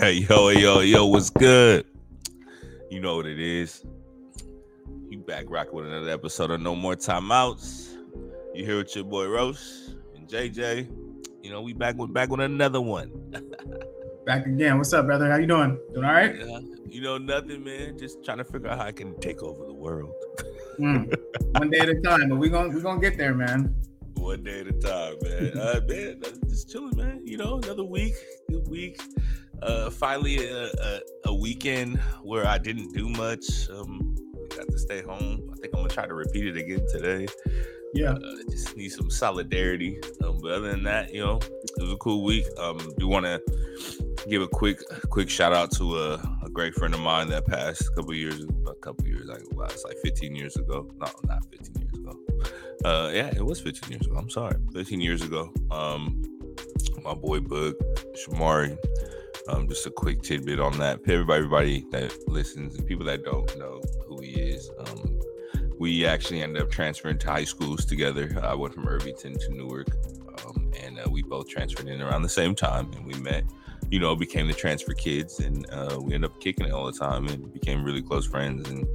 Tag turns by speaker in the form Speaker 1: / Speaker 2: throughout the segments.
Speaker 1: Hey yo, yo, yo, what's good? You know what it is. You back rocking with another episode of No More Timeouts. You here with your boy Rosh and JJ. You know, we back with back with another one.
Speaker 2: Back again. What's up, brother? How you doing? Doing all right?
Speaker 1: Yeah, you know, nothing, man. Just trying to figure out how I can take over the world.
Speaker 2: Mm. One day at a time, but we gonna we gonna get there, man.
Speaker 1: One day at a time, man. Uh, man, just chilling, man. You know, another week, good week. Uh, finally, a, a, a weekend where I didn't do much. Um, got to stay home. I think I'm gonna try to repeat it again today.
Speaker 2: Yeah.
Speaker 1: Uh, just need some solidarity. Um, but other than that, you know, it was a cool week. Um, do want to give a quick quick shout out to a, a great friend of mine that passed a couple years, a couple years, like last like 15 years ago. No, not 15 years ago. Uh, yeah, it was 15 years ago. I'm sorry, 15 years ago. Um, my boy Bug Shamari. Um, just a quick tidbit on that. Everybody, everybody that listens and people that don't know who he is. Um, we actually ended up transferring to high schools together. I went from Irvington to Newark, um, and uh, we both transferred in around the same time, and we met. You know, became the transfer kids, and uh, we ended up kicking it all the time, and became really close friends. And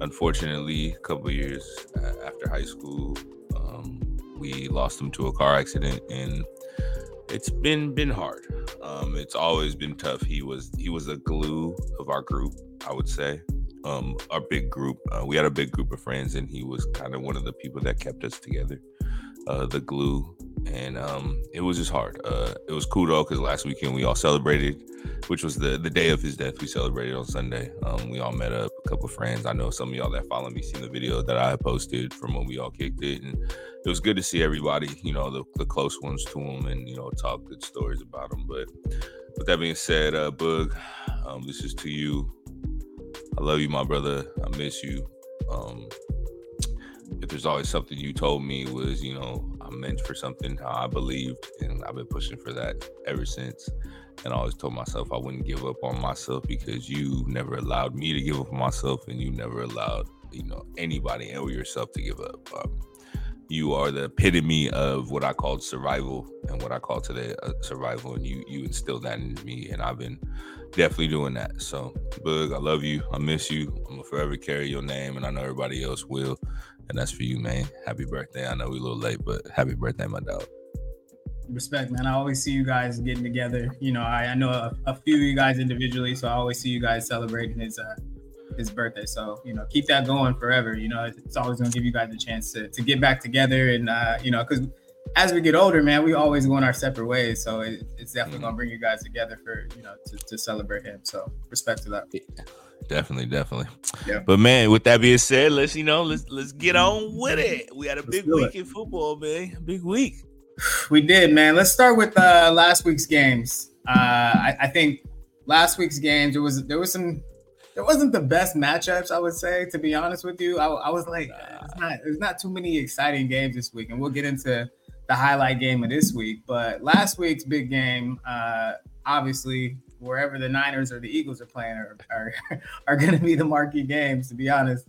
Speaker 1: unfortunately, a couple years uh, after high school, um, we lost him to a car accident, and it's been been hard. Um, it's always been tough. He was he was a glue of our group, I would say. Um, our big group. Uh, we had a big group of friends, and he was kind of one of the people that kept us together. Uh, the glue, and um, it was just hard. Uh, it was cool though, because last weekend we all celebrated, which was the the day of his death. We celebrated on Sunday. Um, we all met up, a couple friends. I know some of y'all that follow me seen the video that I posted from when we all kicked it, and it was good to see everybody, you know, the, the close ones to him, and you know, talk good stories about him. But with that being said, uh, Bug, um, this is to you. I love you, my brother. I miss you. Um, if there's always something you told me was, you know, I'm meant for something, how I believed, and I've been pushing for that ever since. And I always told myself I wouldn't give up on myself because you never allowed me to give up on myself, and you never allowed, you know, anybody or yourself to give up. Um, you are the epitome of what I called survival and what I call today uh, survival. And you you instilled that in me, and I've been definitely doing that. So, Bug, I love you. I miss you. I'm gonna forever carry your name, and I know everybody else will. And that's for you, man. Happy birthday. I know we a little late, but happy birthday, my dog.
Speaker 2: Respect, man. I always see you guys getting together. You know, I, I know a, a few of you guys individually, so I always see you guys celebrating his uh his birthday. So you know, keep that going forever. You know, it's always gonna give you guys a chance to to get back together, and uh, you know, because as we get older, man, we always go in our separate ways. So it, it's definitely gonna bring you guys together for you know to, to celebrate him. So respect to that.
Speaker 1: Yeah, definitely, definitely.
Speaker 2: Yeah.
Speaker 1: But man, with that being said, let's you know let's let's get on with it. We had a
Speaker 2: Let's
Speaker 1: big week
Speaker 2: it.
Speaker 1: in football, man. Big week.
Speaker 2: We did, man. Let's start with uh, last week's games. Uh, I, I think last week's games there was there was some there wasn't the best matchups. I would say, to be honest with you, I, I was like, it's not there's not too many exciting games this week, and we'll get into the highlight game of this week. But last week's big game, uh, obviously, wherever the Niners or the Eagles are playing are are, are going to be the marquee games. To be honest,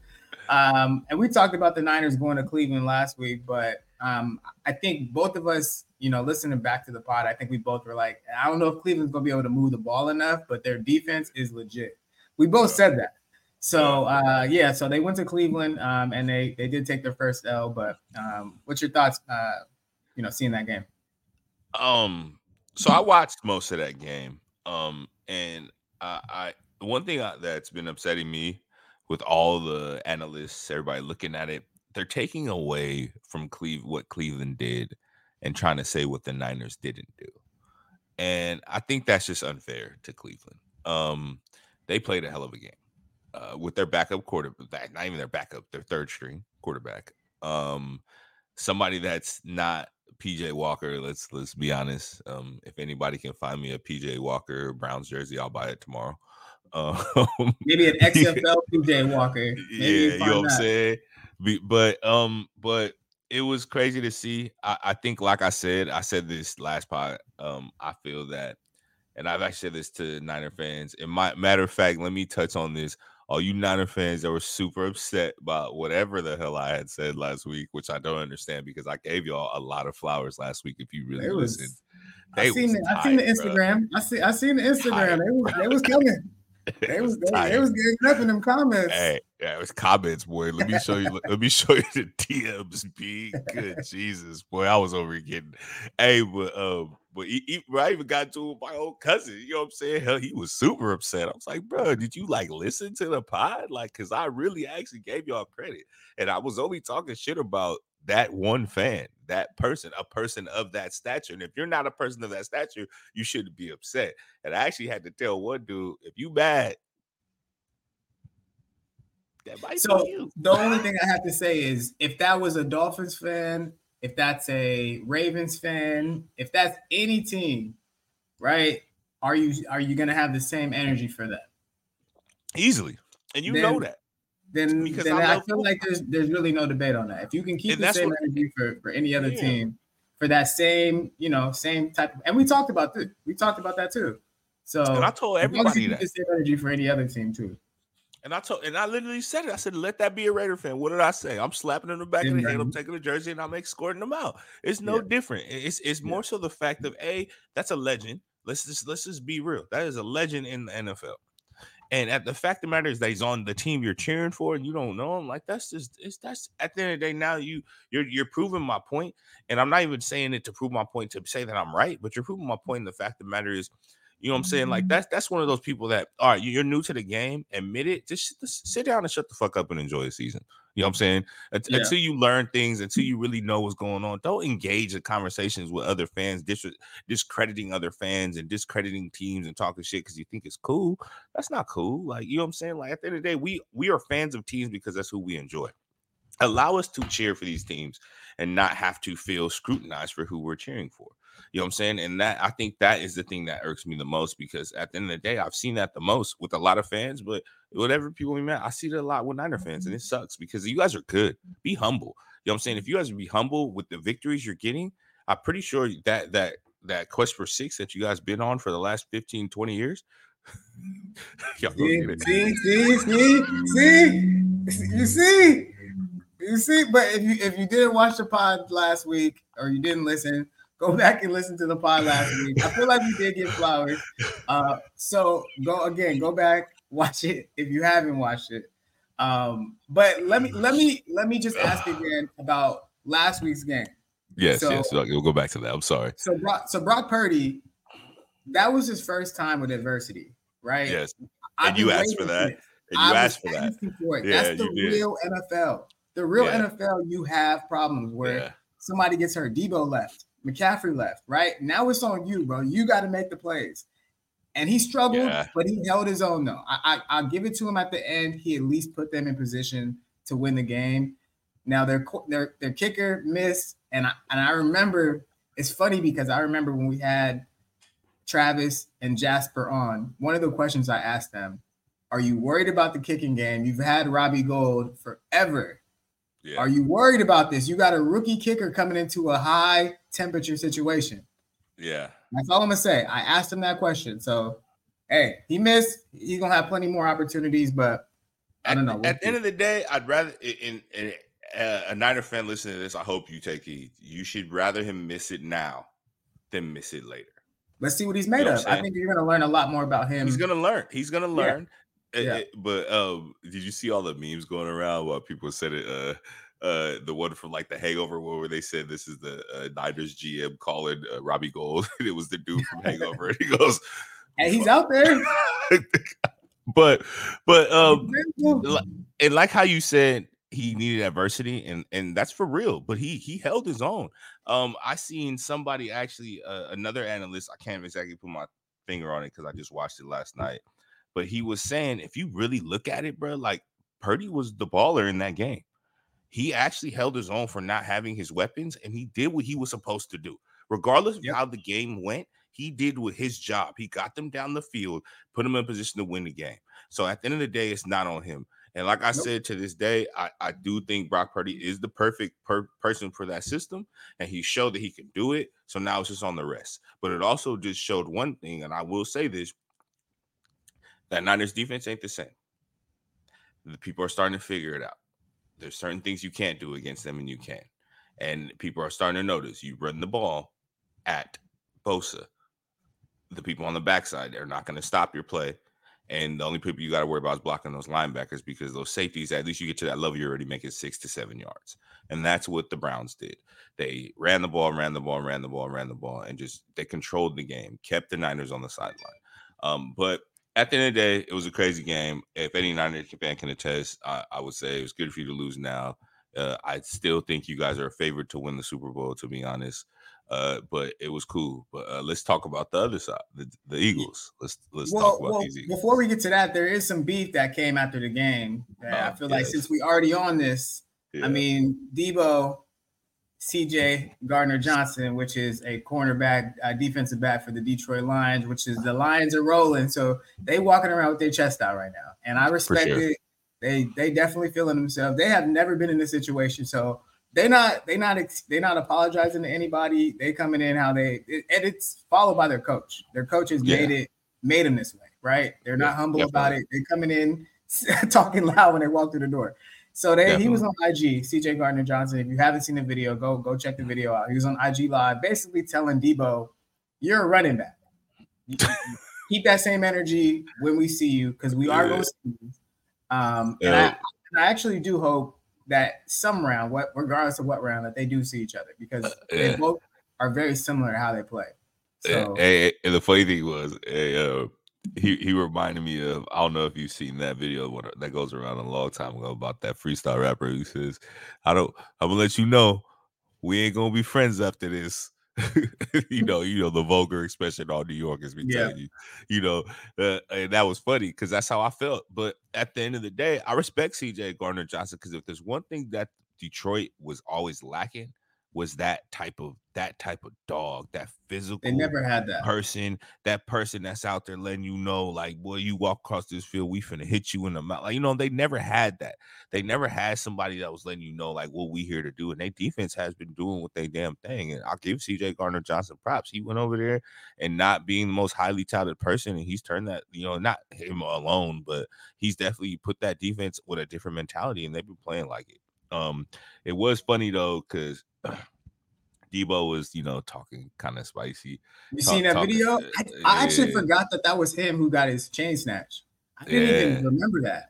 Speaker 2: um, and we talked about the Niners going to Cleveland last week, but um, I think both of us, you know, listening back to the pod, I think we both were like, I don't know if Cleveland's gonna be able to move the ball enough, but their defense is legit. We both said that. So uh, yeah, so they went to Cleveland um, and they they did take their first L. But um, what's your thoughts? Uh, you know, seeing that game.
Speaker 1: Um, so I watched most of that game. Um, and I, I one thing I, that's been upsetting me with all the analysts, everybody looking at it, they're taking away from Cleve what Cleveland did and trying to say what the Niners didn't do. And I think that's just unfair to Cleveland. Um, they played a hell of a game uh, with their backup quarterback, not even their backup, their third string quarterback. Um, somebody that's not PJ Walker. Let's let's be honest. Um, if anybody can find me a PJ Walker Browns jersey, I'll buy it tomorrow. Um,
Speaker 2: Maybe an XFL PJ Walker. Maybe
Speaker 1: yeah,
Speaker 2: you
Speaker 1: know what I'm saying. But um, but it was crazy to see. I, I think, like I said, I said this last pod. Um, I feel that, and I've actually said this to Niner fans. And my matter of fact, let me touch on this. All you Niner fans that were super upset about whatever the hell I had said last week, which I don't understand because I gave y'all a lot of flowers last week. If you really
Speaker 2: It was-
Speaker 1: listened,
Speaker 2: I seen the, I seen the Instagram. Bro. I see I seen the Instagram. They was they was coming. They was they, they was getting up in them comments.
Speaker 1: Hey, yeah, it was comments, boy. Let me show you. let me show you the DMs. Being good, Jesus, boy. I was over getting. Hey, but um, but he, he, I even got to my old cousin. You know what I'm saying? Hell, he was super upset. I was like, bro, did you like listen to the pod? Like, cause I really actually gave y'all credit, and I was only talking shit about that one fan, that person, a person of that stature. And if you're not a person of that stature, you shouldn't be upset. And I actually had to tell one dude, if you bad,
Speaker 2: that might so be you. the only thing I have to say is if that was a Dolphins fan, if that's a Ravens fan, if that's any team, right? Are you are you gonna have the same energy for that?
Speaker 1: Easily. And you then, know that
Speaker 2: then, because then I, I feel like there's there's really no debate on that. If you can keep and the same what, energy for, for any other yeah. team for that same, you know, same type of, and we talked about this. We talked about that too. So
Speaker 1: and I told everybody that
Speaker 2: the same energy for any other team too.
Speaker 1: And I told, and I literally said it. I said, "Let that be a Raider fan." What did I say? I'm slapping in the back of the head. I'm taking the jersey and I'm escorting them out. It's no yeah. different. It's it's more yeah. so the fact of a that's a legend. Let's just let's just be real. That is a legend in the NFL. And at the fact of the matter is that he's on the team you're cheering for and you don't know him. Like that's just it's that's at the end of the day, now you you're you're proving my point. And I'm not even saying it to prove my point to say that I'm right, but you're proving my point. And the fact of the matter is, you know what I'm saying? Like mm-hmm. that's that's one of those people that all right, you're new to the game, admit it, just, just sit down and shut the fuck up and enjoy the season. You know what I'm saying? Yeah. Until you learn things, until mm. you really know what's going on, don't engage in conversations with other fans, dis- discrediting other fans and discrediting teams and talking shit because you think it's cool. That's not cool. Like, you know what I'm saying? Like at the end of the day, we we are fans of teams because that's who we enjoy. Allow us to cheer for these teams and not have to feel scrutinized for who we're cheering for. You know what I'm saying? And that I think that is the thing that irks me the most because at the end of the day, I've seen that the most with a lot of fans, but whatever people we met, I see that a lot with Niner fans, and mm-hmm. it sucks because you guys are good. Be humble. You know what I'm saying? If you guys be humble with the victories you're getting, I'm pretty sure that that that quest for six that you guys been on for the last 15, 20 years.
Speaker 2: see, see, see, see, see, you see, you see. But if you if you didn't watch the pod last week or you didn't listen, Go back and listen to the pod last week. I feel like we did get flowers. Uh, so go again, go back, watch it if you haven't watched it. Um, but let me let me let me just ask again about last week's game.
Speaker 1: Yes, so, yes. We'll go back to that. I'm sorry.
Speaker 2: So Brock, so Brock Purdy, that was his first time with adversity, right?
Speaker 1: Yes. And you asked for that. And you I asked for that.
Speaker 2: For yeah, That's the real NFL. The real yeah. NFL, you have problems where yeah. somebody gets hurt. Deebo left. McCaffrey left, right? Now it's on you, bro. You got to make the plays. And he struggled, yeah. but he held his own though. I, I will give it to him at the end. He at least put them in position to win the game. Now their their their kicker missed, and I and I remember it's funny because I remember when we had Travis and Jasper on. One of the questions I asked them: Are you worried about the kicking game? You've had Robbie Gould forever. Yeah. Are you worried about this? You got a rookie kicker coming into a high temperature situation.
Speaker 1: Yeah.
Speaker 2: That's all I'm gonna say. I asked him that question. So hey, he missed. He's gonna have plenty more opportunities, but I don't know.
Speaker 1: At, at the end of the day, I'd rather in, in, in uh, a Niner fan listening to this, I hope you take heed. You should rather him miss it now than miss it later.
Speaker 2: Let's see what he's made you know of. I think you're gonna learn a lot more about him.
Speaker 1: He's gonna learn. He's gonna learn. Yeah. It, but um, did you see all the memes going around while people said it? Uh, uh, the one from like the Hangover, where they said this is the uh, Niners GM calling uh, Robbie Gould. it was the dude from Hangover, and he goes,
Speaker 2: "Hey, he's out there."
Speaker 1: but, but um, and like how you said, he needed adversity and and that's for real but he he held his own um i seen somebody actually uh, another analyst i can't exactly put my finger on it because i just watched it last night but he was saying if you really look at it, bro, like Purdy was the baller in that game. He actually held his own for not having his weapons, and he did what he was supposed to do. Regardless of yep. how the game went, he did with his job. He got them down the field, put them in position to win the game. So at the end of the day, it's not on him. And like I nope. said to this day, I, I do think Brock Purdy is the perfect per- person for that system, and he showed that he can do it. So now it's just on the rest. But it also just showed one thing, and I will say this: that Niners defense ain't the same. The people are starting to figure it out. There's certain things you can't do against them, and you can. And people are starting to notice you run the ball at Bosa. The people on the backside are not going to stop your play. And the only people you got to worry about is blocking those linebackers because those safeties, at least you get to that level, you're already making six to seven yards. And that's what the Browns did. They ran the ball, ran the ball, ran the ball, ran the ball, and just they controlled the game, kept the Niners on the sideline. Um, but at the end of the day, it was a crazy game. If any Niners fan can attest, I, I would say it was good for you to lose now. Uh, I still think you guys are a favorite to win the Super Bowl, to be honest. Uh, but it was cool. But uh, let's talk about the other side, the, the Eagles. Let's let's well, talk about well, these Eagles.
Speaker 2: Before we get to that, there is some beef that came after the game. I oh, feel yes. like since we already on this, yeah. I mean Deebo, CJ Gardner Johnson, which is a cornerback, a defensive back for the Detroit Lions, which is the Lions are rolling, so they walking around with their chest out right now, and I respect sure. it. They they definitely feeling themselves. They have never been in this situation, so they not they not they not apologizing to anybody. They coming in how they it, and it's followed by their coach. Their coach has yeah. made it made them this way, right? They're not yeah, humble about it. They're coming in talking loud when they walk through the door. So they definitely. he was on IG, CJ Gardner Johnson. If you haven't seen the video, go go check the video out. He was on IG live, basically telling Deebo, "You're a running back. Keep that same energy when we see you, because we are yeah. going to see you." Um, and I, I actually do hope that some round, what regardless of what round, that they do see each other because uh, yeah. they both are very similar to how they play.
Speaker 1: So, and, and the funny thing was, uh, he he reminded me of I don't know if you've seen that video that goes around a long time ago about that freestyle rapper who says, "I don't, I'm gonna let you know, we ain't gonna be friends after this." you know, you know the vulgar expression all New Yorkers be yeah. telling you, you know, uh, and that was funny because that's how I felt. But at the end of the day, I respect CJ Gardner Johnson because if there's one thing that Detroit was always lacking was that type of that type of dog, that physical.
Speaker 2: They never had that
Speaker 1: person, that person that's out there letting you know, like, boy, you walk across this field, we finna hit you in the mouth. Like, you know, they never had that. They never had somebody that was letting you know, like, what we here to do. And their defense has been doing what they damn thing. And I'll give CJ Gardner Johnson props. He went over there and not being the most highly talented person, and he's turned that, you know, not him alone, but he's definitely put that defense with a different mentality, and they've been playing like it. Um, it was funny though, because Deebo was, you know, talking kind of spicy.
Speaker 2: You talk, seen that talking, video? I, I actually forgot that that was him who got his chain snatch. I didn't yeah. even remember that.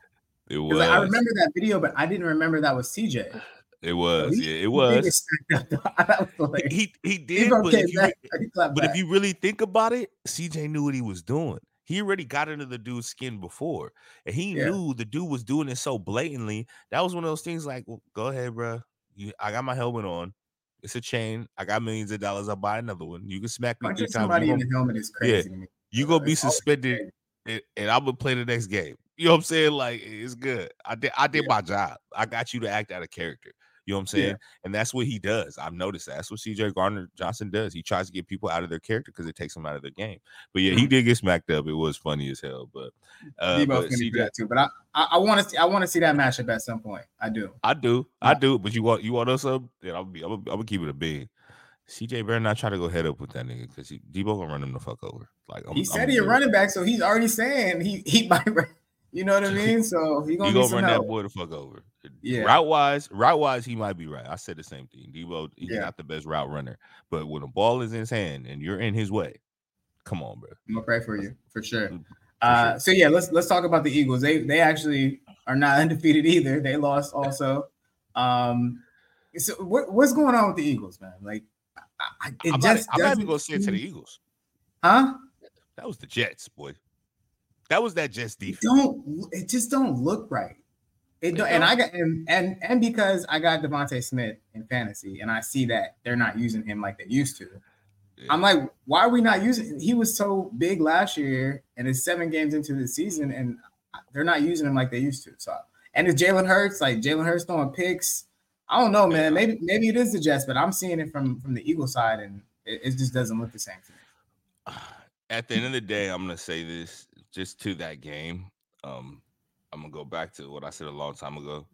Speaker 2: It was. Like, I remember that video, but I didn't remember that was CJ.
Speaker 1: It was, he, yeah, it was. like, he he did, but, if you, but if you really think about it, CJ knew what he was doing. He already got into the dude's skin before, and he yeah. knew the dude was doing it so blatantly. That was one of those things like, well, go ahead, bro. You, I got my helmet on. It's a chain. I got millions of dollars. I'll buy another one. You can smack me three
Speaker 2: Somebody in the helmet is crazy. Yeah,
Speaker 1: you gonna be suspended, and, and, I'm gonna play the next game. You know what I'm saying? Like it's good. I did. I did yeah. my job. I got you to act out of character. You know what I'm saying? Yeah. And that's what he does. I've noticed that. That's what CJ Gardner Johnson does. He tries to get people out of their character because it takes them out of the game. But yeah, he mm-hmm. did get smacked up. It was funny as hell. But
Speaker 2: uh but CJ, that too. But I I want to see I want to see that matchup at some point. I do.
Speaker 1: I do. I do. But you want you want us up? Yeah, I'll be I'm gonna, I'm gonna keep it a big. CJ better not try to go head up with that nigga because Deebo gonna run him the fuck over. Like
Speaker 2: I'm, he said he's a running back, so he's already saying he he might. You know what I mean? So he gonna, he gonna run help.
Speaker 1: that boy the fuck over. Yeah. Route wise, route wise, he might be right. I said the same thing. Deebo, he's yeah. not the best route runner, but when the ball is in his hand and you're in his way, come on, bro.
Speaker 2: I'm gonna pray for you for sure. For uh, sure. so yeah, let's let's talk about the Eagles. They they actually are not undefeated either. They lost also. Um, so what, what's going on with the Eagles, man? Like, I,
Speaker 1: it I'm just not, I'm not even gonna say it to the Eagles,
Speaker 2: huh?
Speaker 1: That was the Jets, boy. That was that Jets defense.
Speaker 2: It don't it just don't look right. It and I got and, and and because I got DeVonta Smith in fantasy, and I see that they're not using him like they used to. Yeah. I'm like, why are we not using? He was so big last year, and it's seven games into the season, and they're not using him like they used to. So, and it's Jalen Hurts, like Jalen Hurts throwing picks. I don't know, man. Maybe maybe it is the Jets, but I'm seeing it from from the Eagle side, and it, it just doesn't look the same to me.
Speaker 1: At the end of the day, I'm gonna say this just to that game. Um, I'm gonna go back to what I said a long time ago.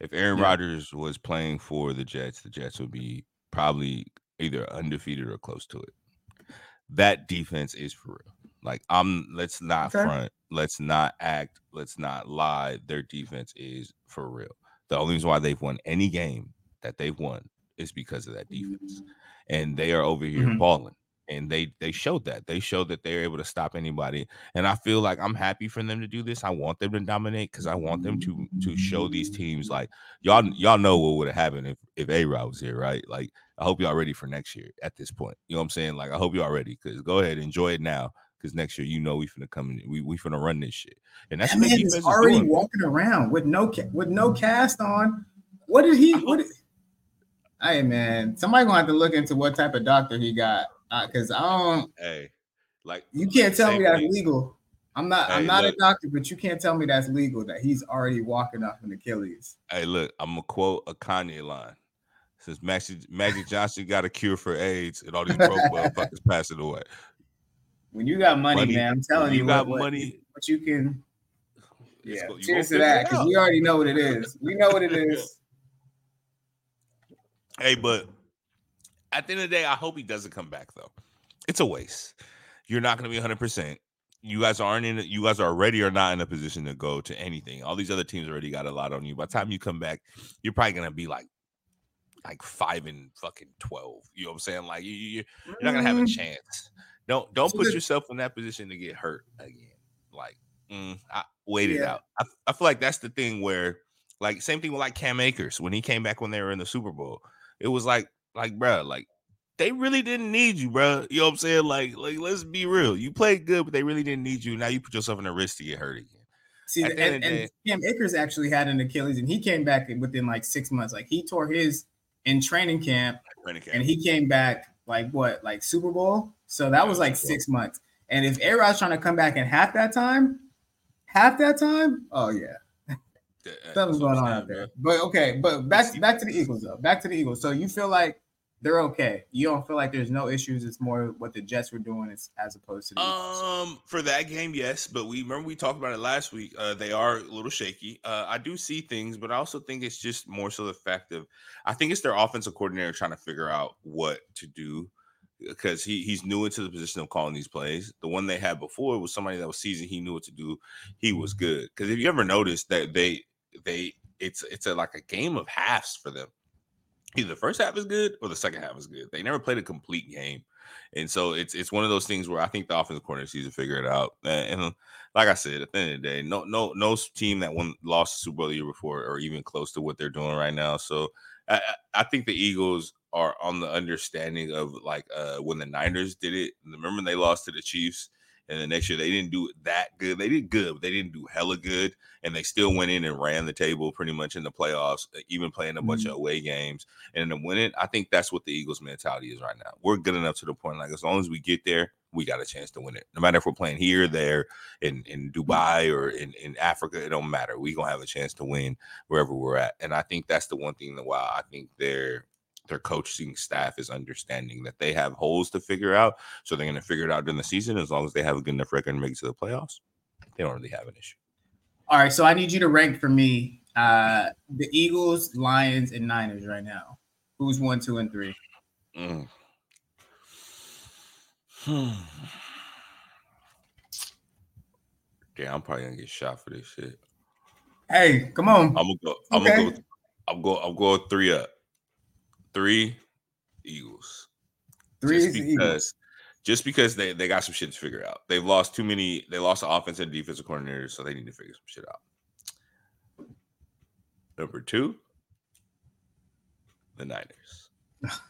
Speaker 1: If Aaron yeah. Rodgers was playing for the Jets, the Jets would be probably either undefeated or close to it. That defense is for real. Like I'm let's not okay. front, let's not act, let's not lie. Their defense is for real. The only reason why they've won any game that they've won is because of that defense. And they are over here mm-hmm. balling. And they they showed that they showed that they're able to stop anybody and i feel like i'm happy for them to do this i want them to dominate because i want them to to show these teams like y'all y'all know what would have happened if if a rod was here right? Like i hope y'all ready for next year at this point you know what i'm saying? Like i hope y'all ready because go ahead enjoy it now because next year you know we finna come in we we finna run this shit and that's
Speaker 2: that man is already is walking around with no with no cast on. What did he what did, Hey man, somebody gonna have to look into what type of doctor he got because I don't.
Speaker 1: Hey, like
Speaker 2: you can't tell me that's legal. I'm not. Hey, I'm not look, a doctor, but you can't tell me that's legal that he's already walking off an Achilles.
Speaker 1: Hey, look, I'm gonna quote a Kanye line. Since Magic, Magic Johnson got a cure for AIDS and all these broke motherfuckers passing away.
Speaker 2: When you got money, money man, I'm telling you,
Speaker 1: you got what, money.
Speaker 2: But you can. Yeah, cheers to that because we already know what it is. We know what it is.
Speaker 1: hey, but at the end of the day, I hope he doesn't come back though. It's a waste. You're not going to be 100. percent You guys aren't in. You guys are already are not in a position to go to anything. All these other teams already got a lot on you. By the time you come back, you're probably going to be like, like five and fucking twelve. You know what I'm saying? Like you, you are not going to have a mm. chance. Don't don't put yourself in that position to get hurt again. Like, mm, I, wait yeah. it out. I, I feel like that's the thing where, like, same thing with like Cam Akers when he came back when they were in the Super Bowl. It was like like, bro, like they really didn't need you, bro. You know what I'm saying? Like, like let's be real. You played good, but they really didn't need you. Now you put yourself in a risk to get hurt again.
Speaker 2: See, and, and day, Cam Akers actually had an Achilles, and he came back within like six months. Like he tore his in training camp, training camp. and he came back like what, like Super Bowl. So that was like six months. And if A Rod's trying to come back in half that time, half that time, oh yeah, something's going on out there. But okay, but back back to the Eagles though. Back to the Eagles. So you feel like they're okay. You don't feel like there's no issues. It's more what the Jets were doing as, as opposed to the
Speaker 1: um for that game, yes. But we remember we talked about it last week. Uh, they are a little shaky. Uh, I do see things, but I also think it's just more so the fact of I think it's their offensive coordinator trying to figure out what to do because he he's new into the position of calling these plays. The one they had before was somebody that was seasoned. He knew what to do. He was good. Because if you ever noticed that they they it's it's a like a game of halves for them either the first half is good or the second half is good. They never played a complete game. And so it's it's one of those things where I think the offensive coordinator sees to figure it out. And, like I said, at the end of the day, no no no team that won lost the Super Bowl the year before or even close to what they're doing right now. So I, I think the Eagles are on the understanding of like uh when the Niners did it. Remember they lost to the Chiefs and the next year they didn't do that good. They did good, but they didn't do hella good. And they still went in and ran the table pretty much in the playoffs, uh, even playing a bunch mm-hmm. of away games and then win it. I think that's what the Eagles mentality is right now. We're good enough to the point, like as long as we get there, we got a chance to win it. No matter if we're playing here, there, in, in mm-hmm. Dubai or in, in Africa, it don't matter. we gonna have a chance to win wherever we're at. And I think that's the one thing that while I think they're their coaching staff is understanding that they have holes to figure out. So they're going to figure it out during the season. As long as they have a good enough record and make it to the playoffs, they don't really have an issue.
Speaker 2: All right. So I need you to rank for me uh the Eagles, Lions, and Niners right now. Who's one, two, and three? Mm.
Speaker 1: Hmm. Yeah, I'm probably gonna get shot for this shit.
Speaker 2: Hey, come on.
Speaker 1: I'm gonna go. I'm okay. gonna go. I'm going. I'm going three up three Eagles.
Speaker 2: Three just because, Eagles.
Speaker 1: Just because they, they got some shit to figure out. They've lost too many, they lost the offense and defensive coordinators, so they need to figure some shit out. Number two, the Niners.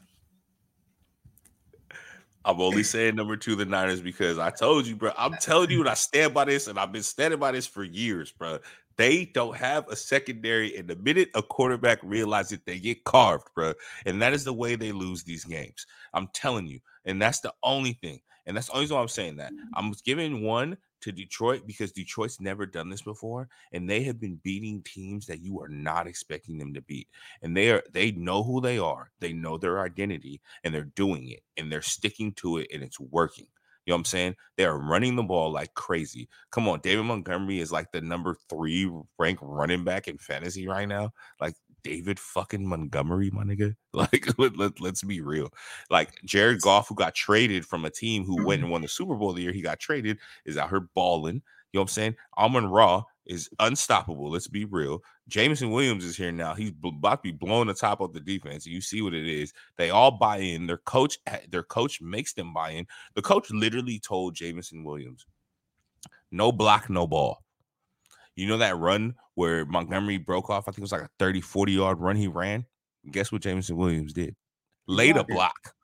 Speaker 1: I'm only saying number two, the Niners, because I told you, bro. I'm telling you, and I stand by this, and I've been standing by this for years, bro. They don't have a secondary, and the minute a quarterback realizes it, they get carved, bro. And that is the way they lose these games. I'm telling you, and that's the only thing, and that's the only reason I'm saying that. Mm. I'm giving one to Detroit because Detroit's never done this before, and they have been beating teams that you are not expecting them to beat. And they are they know who they are, they know their identity, and they're doing it, and they're sticking to it, and it's working. You know what I'm saying? They are running the ball like crazy. Come on, David Montgomery is like the number three ranked running back in fantasy right now. Like David fucking Montgomery, my nigga. Like, let, let, let's be real. Like Jared Goff, who got traded from a team who went mm-hmm. and won the Super Bowl the year he got traded, is out here balling. You know what I'm saying? Amon Ra is unstoppable. Let's be real. Jameson Williams is here now. He's about to be blowing the top of the defense. You see what it is. They all buy in. Their coach, eh, their coach makes them buy in. The coach literally told Jameson Williams, "No block, no ball." You know that run where Montgomery broke off? I think it was like a 30, 40 yard run he ran. Guess what Jameson Williams did? Laid a block.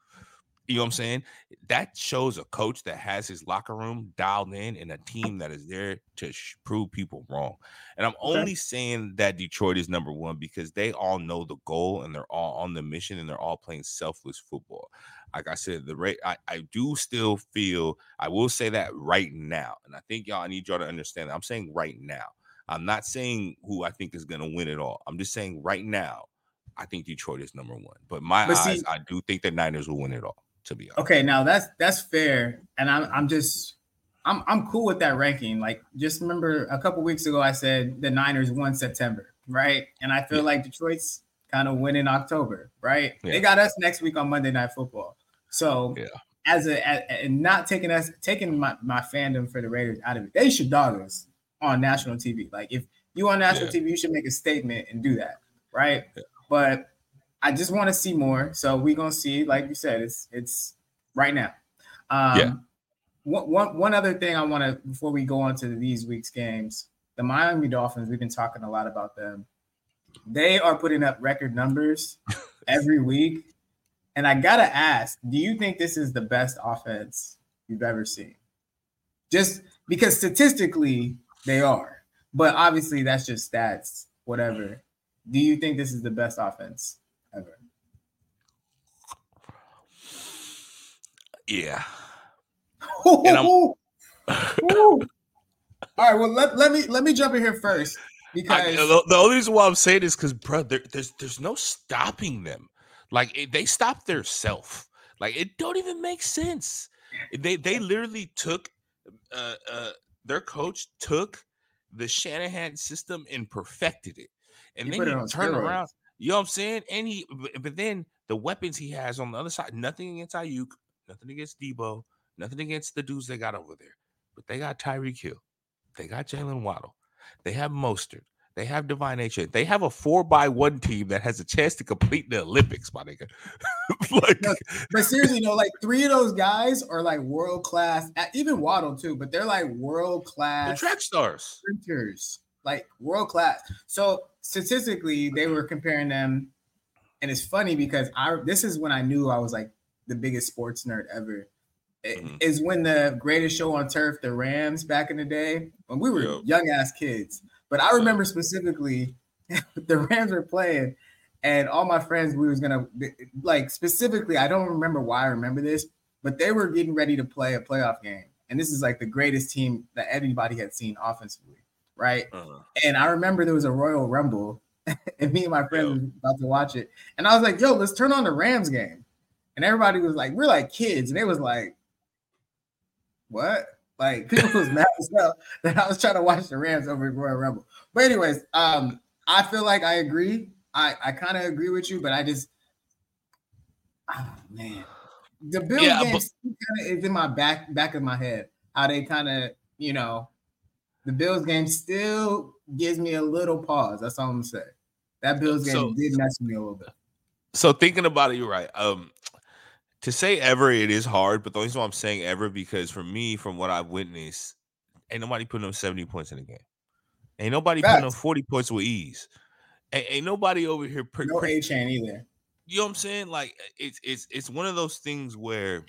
Speaker 1: You know what I'm saying? That shows a coach that has his locker room dialed in and a team that is there to sh- prove people wrong. And I'm okay. only saying that Detroit is number one because they all know the goal and they're all on the mission and they're all playing selfless football. Like I said, the rate I, I do still feel I will say that right now. And I think y'all I need y'all to understand that. I'm saying right now. I'm not saying who I think is gonna win it all. I'm just saying right now, I think Detroit is number one. But my but eyes, I do think the Niners will win it all to be honest.
Speaker 2: Okay, now that's that's fair, and I'm I'm just I'm I'm cool with that ranking. Like, just remember a couple weeks ago, I said the Niners won September, right? And I feel yeah. like Detroit's kind of win in October, right? Yeah. They got us next week on Monday Night Football. So yeah. as a and not taking us taking my, my fandom for the Raiders out of it, they should dog us on national TV. Like if you on national yeah. TV, you should make a statement and do that, right? But I just want to see more. So we're gonna see, like you said, it's it's right now. Um, yeah. One, one, one other thing I want to before we go on to these week's games, the Miami Dolphins. We've been talking a lot about them. They are putting up record numbers every week, and I gotta ask: Do you think this is the best offense you've ever seen? Just because statistically they are, but obviously that's just stats. Whatever. Do you think this is the best offense ever.
Speaker 1: Yeah.
Speaker 2: All right. Well, let, let me let me jump in here first because I,
Speaker 1: the, the, only reason why I'm saying is because, bro, there, there's there's no stopping them. Like it, they stopped their self. Like it don't even make sense. They they literally took uh, uh, their coach took the Shanahan system and perfected it, and he then he turned around. You know what I'm saying? And he, but then the weapons he has on the other side, nothing against Aiyuk, nothing against Deebo, nothing against the dudes they got over there. But they got Tyreek Hill, they got Jalen Waddle, they have Mostert, they have De'Von Achane. They have a four by one team that has a chance to complete the Olympics, my nigga.
Speaker 2: like, no, but seriously, know, like three of those guys are like world class. Even Waddle too, but they're like world class
Speaker 1: track stars,
Speaker 2: sprinters, like world class. So statistically, they were comparing them, and it's funny because I this is when I knew I was like the biggest sports nerd ever. Mm-hmm. Is when the greatest show on turf, the Rams, back in the day when we were yep. young ass kids. But I remember specifically the Rams were playing, and all my friends we was gonna like specifically. I don't remember why I remember this, but they were getting ready to play a playoff game, and this is like the greatest team that anybody had seen offensively right? Uh-huh. And I remember there was a Royal Rumble, and me and my friend was about to watch it, and I was like, "Yo, let's turn on the Rams game," and everybody was like, "We're like kids," and they was like, "What?" Like people was mad as hell that I was trying to watch the Rams over Royal Rumble. But anyways, um, I feel like I agree. I I kind of agree with you, but I just, oh man, the Bills yeah, game but- is in my back back of my head. How they kind of you know the Bills game still gives me a little pause. That's all I'm gonna say. That Bills game so, did mess with me a little bit.
Speaker 1: So thinking about it, you're right. Um, to say ever, it is hard, but the only reason I'm saying ever because for me, from what I've witnessed, ain't nobody putting up 70 points in a game. Ain't nobody putting up 40 points with ease. Ain't, ain't nobody over here.
Speaker 2: Pre- no Achane either.
Speaker 1: You know what I'm saying? Like it's it's it's one of those things where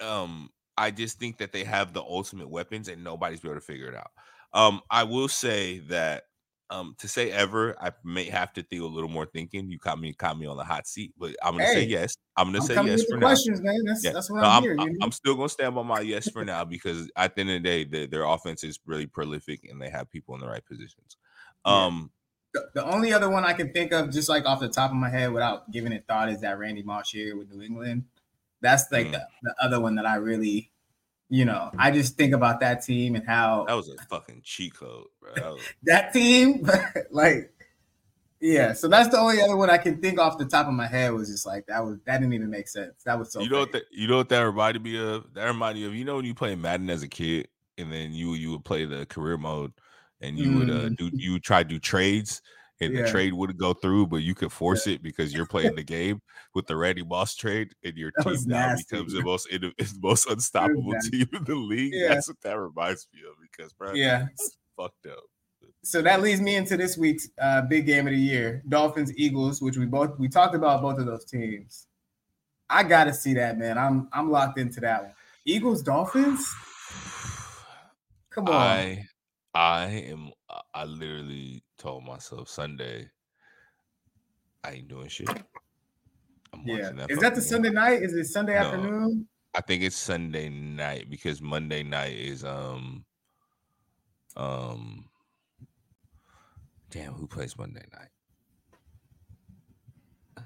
Speaker 1: um I just think that they have the ultimate weapons and nobody's be able to figure it out. Um, I will say that um, to say ever, I may have to do a little more thinking. You caught me, caught me on the hot seat, but I'm gonna hey, say yes. I'm gonna I'm say yes for now.
Speaker 2: Questions, man. That's, yeah. that's what no, I'm, I'm,
Speaker 1: I'm, I'm, still gonna stand by my yes for now because at the end of the day, the, their offense is really prolific and they have people in the right positions. Um,
Speaker 2: the, the, only other one I can think of, just like off the top of my head, without giving it thought, is that Randy Moss here with New England. That's like mm. the, the other one that I really you know, I just think about that team and how
Speaker 1: that was a fucking cheat code, bro. That,
Speaker 2: team, like, yeah. So that's the only other one I can think off the top of my head was just like that was that didn't even make sense. That was so.
Speaker 1: You know what? That, you know what that reminded me of? That reminded me of you know when you play Madden as a kid and then you you would play the career mode and you mm. would uh, mm. do you would try to do trades and yeah. the trade wouldn't go through, but you could force yeah. it because you're playing the game with the Randy Moss trade, and your that team now nasty. becomes the most the most unstoppable team in the league. Yeah. That's what that reminds me of because, bro,
Speaker 2: yeah,
Speaker 1: fucked up.
Speaker 2: So that leads me into this week's uh, big game of the year: Dolphins Eagles, which we both we talked about both of those teams. I gotta see that, man. I'm I'm locked into that one. Eagles Dolphins. Come on.
Speaker 1: I I am. I literally told myself Sunday, I ain't doing shit.
Speaker 2: I'm yeah. That is that the game. Sunday night? Is it Sunday no, afternoon?
Speaker 1: I think it's Sunday night because Monday night is um um damn who plays Monday night?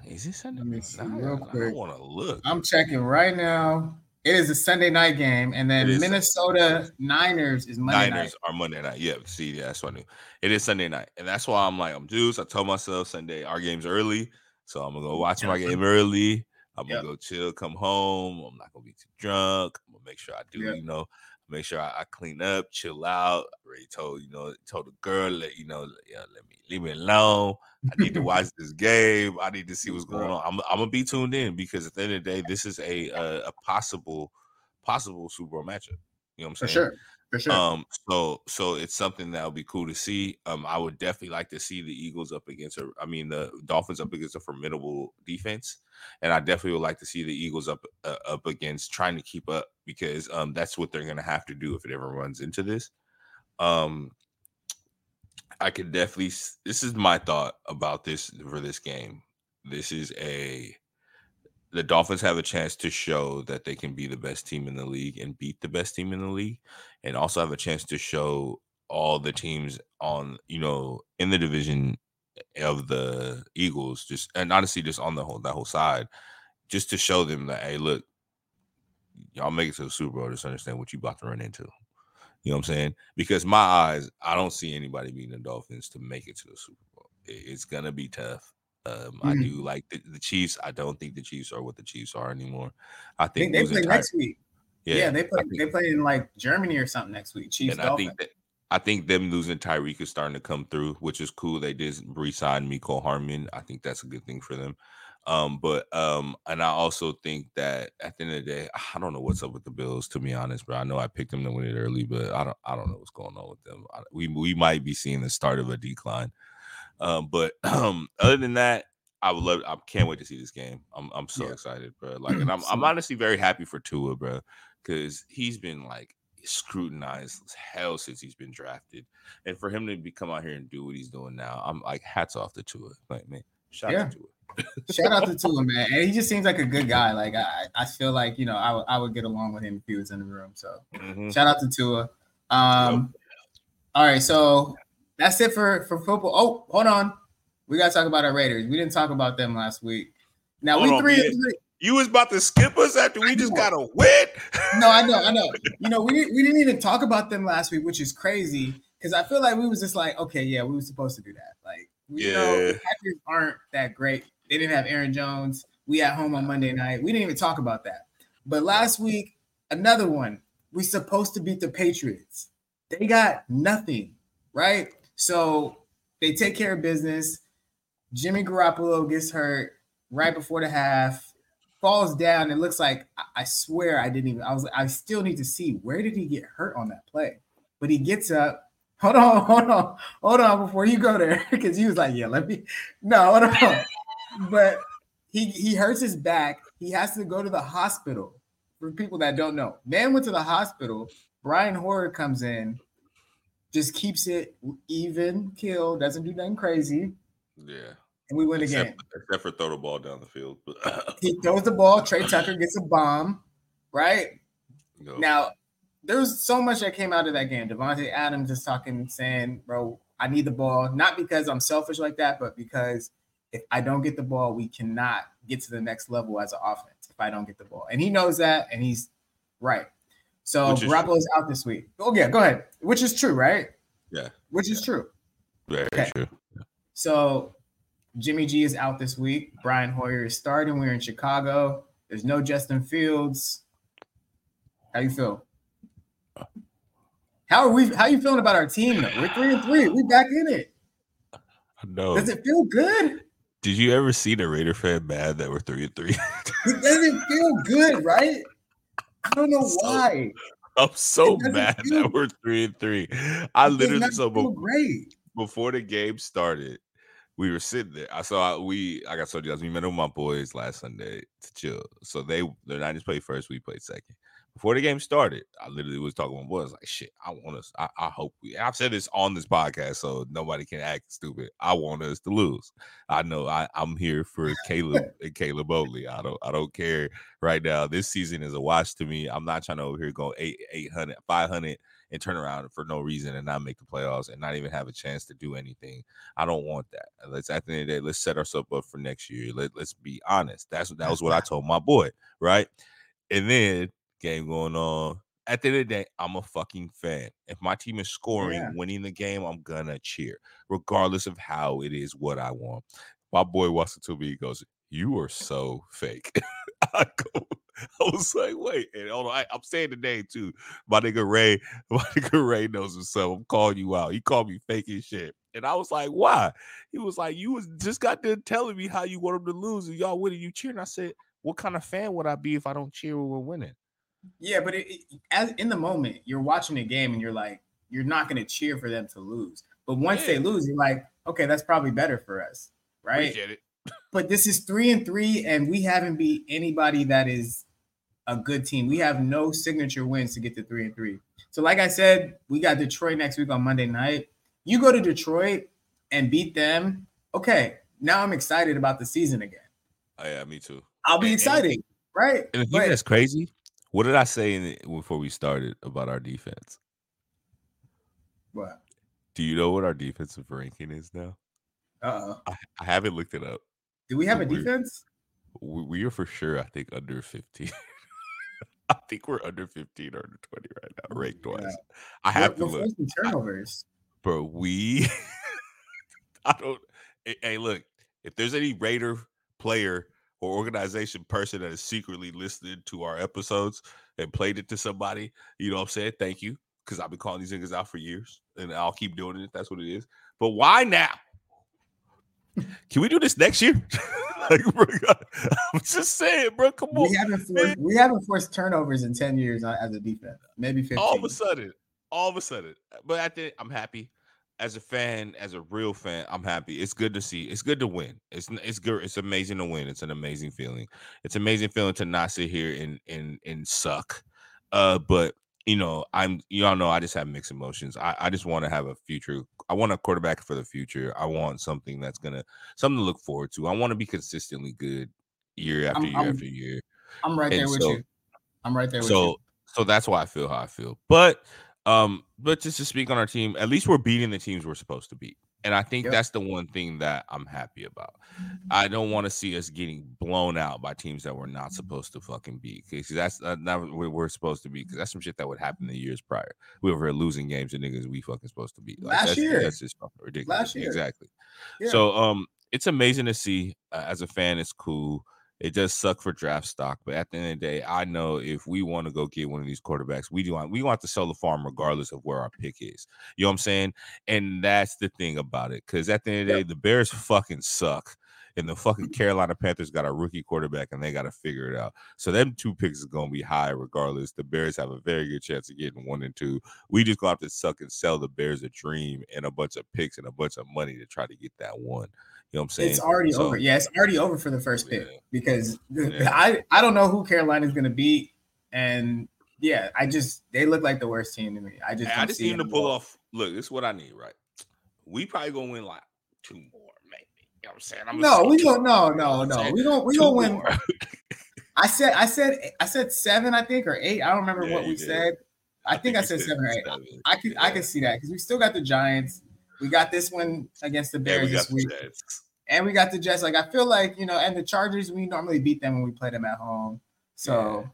Speaker 1: Is it Sunday? Let me see real quick. I want to look.
Speaker 2: I'm checking right now. It is a Sunday night game, and then Minnesota Niners is Monday Niners night.
Speaker 1: are Monday night. Yeah, see, yeah, that's funny. It is Sunday night, and that's why I'm like, I'm juice. I told myself Sunday our game's early, so I'm gonna go mm, watch my game early. I'm gonna go chill, come home. I'm not gonna be too drunk. I'm gonna make sure I do, yep. you know, make sure I, I, clean up, chill out. I already told you know, told the girl, let you know, yeah, let me leave me alone. I need to watch this game. I need to see what's going on. I'm, I'm gonna be tuned in because at the end of the day, this is a a, a possible possible Super Bowl matchup. You know what I'm saying?
Speaker 2: For sure. For sure.
Speaker 1: Um, so so it's something that would be cool to see. Um, I would definitely like to see the Eagles up against a, I mean the Dolphins up against a formidable defense, and I definitely would like to see the Eagles up uh, up against trying to keep up because um that's what they're gonna have to do if it ever runs into this. Um, I could definitely. This is my thought about this for this game. This is a the Dolphins have a chance to show that they can be the best team in the league and beat the best team in the league, and also have a chance to show all the teams on you know in the division of the Eagles, just and honestly, just on the whole that whole side, just to show them that hey, look, y'all make it to the Super Bowl, just understand what you about to run into. You know what I'm saying? Because my eyes, I don't see anybody beating the Dolphins to make it to the Super Bowl. It's gonna be tough. Um, mm-hmm. I do like the, the, Chiefs. I don't think the Chiefs are what the Chiefs are anymore. I think
Speaker 2: they, they play entire, next week. Yeah, yeah they play. Think, they play in like Germany or something next week. Chiefs. And Dolphins.
Speaker 1: I think that I think them losing Tyreek is starting to come through, which is cool. They did re-sign Mecole Hardman. I think that's a good thing for them. Um, but um, and I also think that at the end of the day, I don't know what's up with the Bills. To be honest, bro, I know I picked them to win it early, but I don't, I don't know what's going on with them. I, we we might be seeing the start of a decline. Um, but um, other than that, I would love. I can't wait to see this game. I'm I'm so yeah. excited, bro. Like, and I'm I'm honestly very happy for Tua, bro, because he's been like scrutinized as hell since he's been drafted, and for him to be come out here and do what he's doing now, I'm like hats off to Tua. Like, man, shout yeah. out to Tua.
Speaker 2: shout out to Tua, man. And he just seems like a good guy. Like I, I feel like you know I, w- I would get along with him if he was in the room. So mm-hmm. shout out to Tua. Um, yep. all right, so that's it for for football. Oh, hold on we gotta talk about our Raiders. We didn't talk about them last week. Now Hold we three, three.
Speaker 1: You was about to skip us after we just got a win.
Speaker 2: no, I know, I know. You know, we didn't we didn't even talk about them last week, which is crazy because I feel like we was just like, okay, yeah, we were supposed to do that. Like, we yeah. know the Packers aren't that great. They didn't have Aaron Jones. We at home on Monday night. We didn't even talk about that. But last week, another one. We supposed to beat the Patriots. They got nothing, right? So they take care of business. Jimmy Garoppolo gets hurt right before the half, falls down. It looks like I swear I didn't even. I was. I still need to see where did he get hurt on that play. But he gets up. Hold on, hold on, hold on before you go there, because he was like, "Yeah, let me." No, hold on. but he he hurts his back. He has to go to the hospital. For people that don't know, man went to the hospital. Brian Hoyer comes in, just keeps it even, kill, doesn't do nothing crazy.
Speaker 1: Yeah.
Speaker 2: And we win
Speaker 1: except,
Speaker 2: again.
Speaker 1: Except for throw the ball down the field.
Speaker 2: he throws the ball. Tre Tucker gets a bomb, right? No. Now, there's so much that came out of that game. Davante Adams is talking, saying, bro, I need the ball. Not because I'm selfish like that, but because if I don't get the ball, we cannot get to the next level as an offense if I don't get the ball. And he knows that, and he's right. So Garoppolo's out this week. Oh, yeah, go ahead. Which is true, right?
Speaker 1: Yeah.
Speaker 2: Which
Speaker 1: yeah.
Speaker 2: is true.
Speaker 1: Very okay. true.
Speaker 2: So Jimmy G is out this week. Brian Hoyer is starting. We're in Chicago. There's no Justin Fields. How you feel? How are we? How are you feeling about our team? Though we're three and three. We back in it.
Speaker 1: No.
Speaker 2: Does it feel good?
Speaker 1: Did you ever see the Raider fan mad that we're three and three?
Speaker 2: it doesn't feel good, right? I don't know
Speaker 1: So,
Speaker 2: why.
Speaker 1: I'm so mad that we're three and three. I literally so be-
Speaker 2: great.
Speaker 1: before the game started, we were sitting there. I saw we I got told you guys we met with my boys last Sunday to chill. So they the Niners played first, we played second. Before the game started, I literally was talking with my boys like shit. I want us. I, I hope we. I've said this on this podcast, so nobody can act stupid. I want us to lose. I know. I I'm here for Caleb and Caleb Oatley. I don't. I don't care right now. This season is a watch to me. I'm not trying to over here go eight 800 500 and turn around for no reason and not make the playoffs and not even have a chance to do anything. I don't want that. Let's at the end of the day, let's set ourselves up for next year. Let, let's be honest. That's that was what I told my boy, right? And then game going on. At the end of the day, I'm a fucking fan. If my team is scoring,
Speaker 2: Yeah.
Speaker 1: winning the game, I'm gonna cheer, regardless of how it is what I want. My boy walks up to me, he goes, You are so fake. I go, I was like, wait, and on, I, I'm saying the name too. My nigga Ray, my nigga Ray knows himself. I'm calling you out. He called me fake as shit. And I was like, why? He was like, you was just got done telling me how you want him to lose and y'all winning, you cheering. I said, what kind of fan would I be if I don't cheer when we're winning?
Speaker 2: Yeah, but it, it- as in the moment, you're watching a game and you're like, you're not going to cheer for them to lose. But once they lose, you're like, okay, that's probably better for us, right? But this is three and three, and we haven't beat anybody that is a good team. We have no signature wins to get to three and three. So, like I said, we got Detroit next week on Monday night. You go to Detroit and beat them. Okay, now I'm excited about the season again.
Speaker 1: Oh, yeah, me too.
Speaker 2: I'll be
Speaker 1: And- and-
Speaker 2: excited, right?
Speaker 1: And the thing that's crazy, what did I say in it before we started about our defense?
Speaker 2: what?
Speaker 1: Do you know what our defensive ranking is now?
Speaker 2: Uh oh.
Speaker 1: I, I haven't looked it up.
Speaker 2: Do we have a defense?
Speaker 1: We, we are for sure, I think, under 15. I think we're under 15 or under 20 right now, oh ranked
Speaker 2: Yeah.
Speaker 1: wise. I have
Speaker 2: we're,
Speaker 1: to
Speaker 2: we're
Speaker 1: look.
Speaker 2: turnovers.
Speaker 1: Bro, we I don't hey, look, if there's any Raider player or organization person that is secretly listening to our episodes and played it to somebody, you know what I'm saying? Thank you. Because I've been calling these niggas out for years and I'll keep doing it if that's what it is. But why now? Can we do this next year? like, bro, I'm just saying, bro. Come on.
Speaker 2: We haven't forced, we haven't forced turnovers in ten years uh, as a defense. Maybe fifteen.
Speaker 1: all of a sudden, all of a sudden. But I think I'm happy as a fan, as a real fan. I'm happy. It's good to see. It's good to win. It's it's good. It's amazing to win. It's an amazing feeling. It's amazing feeling to not sit here and and and suck. Uh, but you know, I'm y'all know I just have mixed emotions. I, I just want to have a future. I want a quarterback for the future. I want something that's gonna something to look forward to. I want to be consistently good year after
Speaker 2: I'm-
Speaker 1: year
Speaker 2: I'm-
Speaker 1: after year.
Speaker 2: I'm right
Speaker 1: and
Speaker 2: there with
Speaker 1: so-
Speaker 2: you. I'm right there with
Speaker 1: so
Speaker 2: you.
Speaker 1: so that's why I feel how I feel. But um, but just to speak on our team, at least we're beating the teams we're supposed to beat. And I think
Speaker 2: Yep.
Speaker 1: that's the one thing that I'm happy about. I don't want to see us getting blown out by teams that we're not supposed to fucking beat. Because that's not where we're supposed to be. Because that's some shit that would happen the years prior. We were losing games to niggas we fucking supposed to beat.
Speaker 2: Last
Speaker 1: that's,
Speaker 2: year.
Speaker 1: that's just fucking ridiculous.
Speaker 2: Last year.
Speaker 1: Exactly.
Speaker 2: Yeah.
Speaker 1: So um, it's amazing to see. Uh, as a fan, it's cool. It does suck for draft stock, but at the end of the day, I know if we want to go get one of these quarterbacks, we do want we want to sell the farm regardless of where our pick is. You know what I'm saying? And that's the thing about it. Because at the end of the day, the Bears fucking suck. And the fucking Carolina Panthers got a rookie quarterback and they got to figure it out. So them two picks is gonna be high regardless. The Bears have a very good chance of getting one and two. We just gonna have to suck and sell the Bears a dream and a bunch of picks and a bunch of money to try to get that one. You know what I'm saying?
Speaker 2: It's already
Speaker 1: So-
Speaker 2: over. Yeah, it's already over for the first pick
Speaker 1: Yeah.
Speaker 2: because
Speaker 1: Yeah.
Speaker 2: I I don't know who Carolina's going to beat, and yeah, I just they look like the worst team to me. I just
Speaker 1: I just need to pull off. Look, this is what I need, right? We probably gonna win like two more, maybe. You know what I'm saying? I'm
Speaker 2: No, we don't. No, no, no. We don't. We don't win. I said. I said. I said seven. I think or eight. I don't remember
Speaker 1: Yeah,
Speaker 2: what we
Speaker 1: did.
Speaker 2: said. I, think I said seven or eight. I could. I could see that because we still got the Giants. We got this one against the
Speaker 1: Yeah,
Speaker 2: Bears
Speaker 1: we
Speaker 2: this week, and we got the Jets. Like I feel like you know, and the Chargers. We normally beat them when we play them at home. So,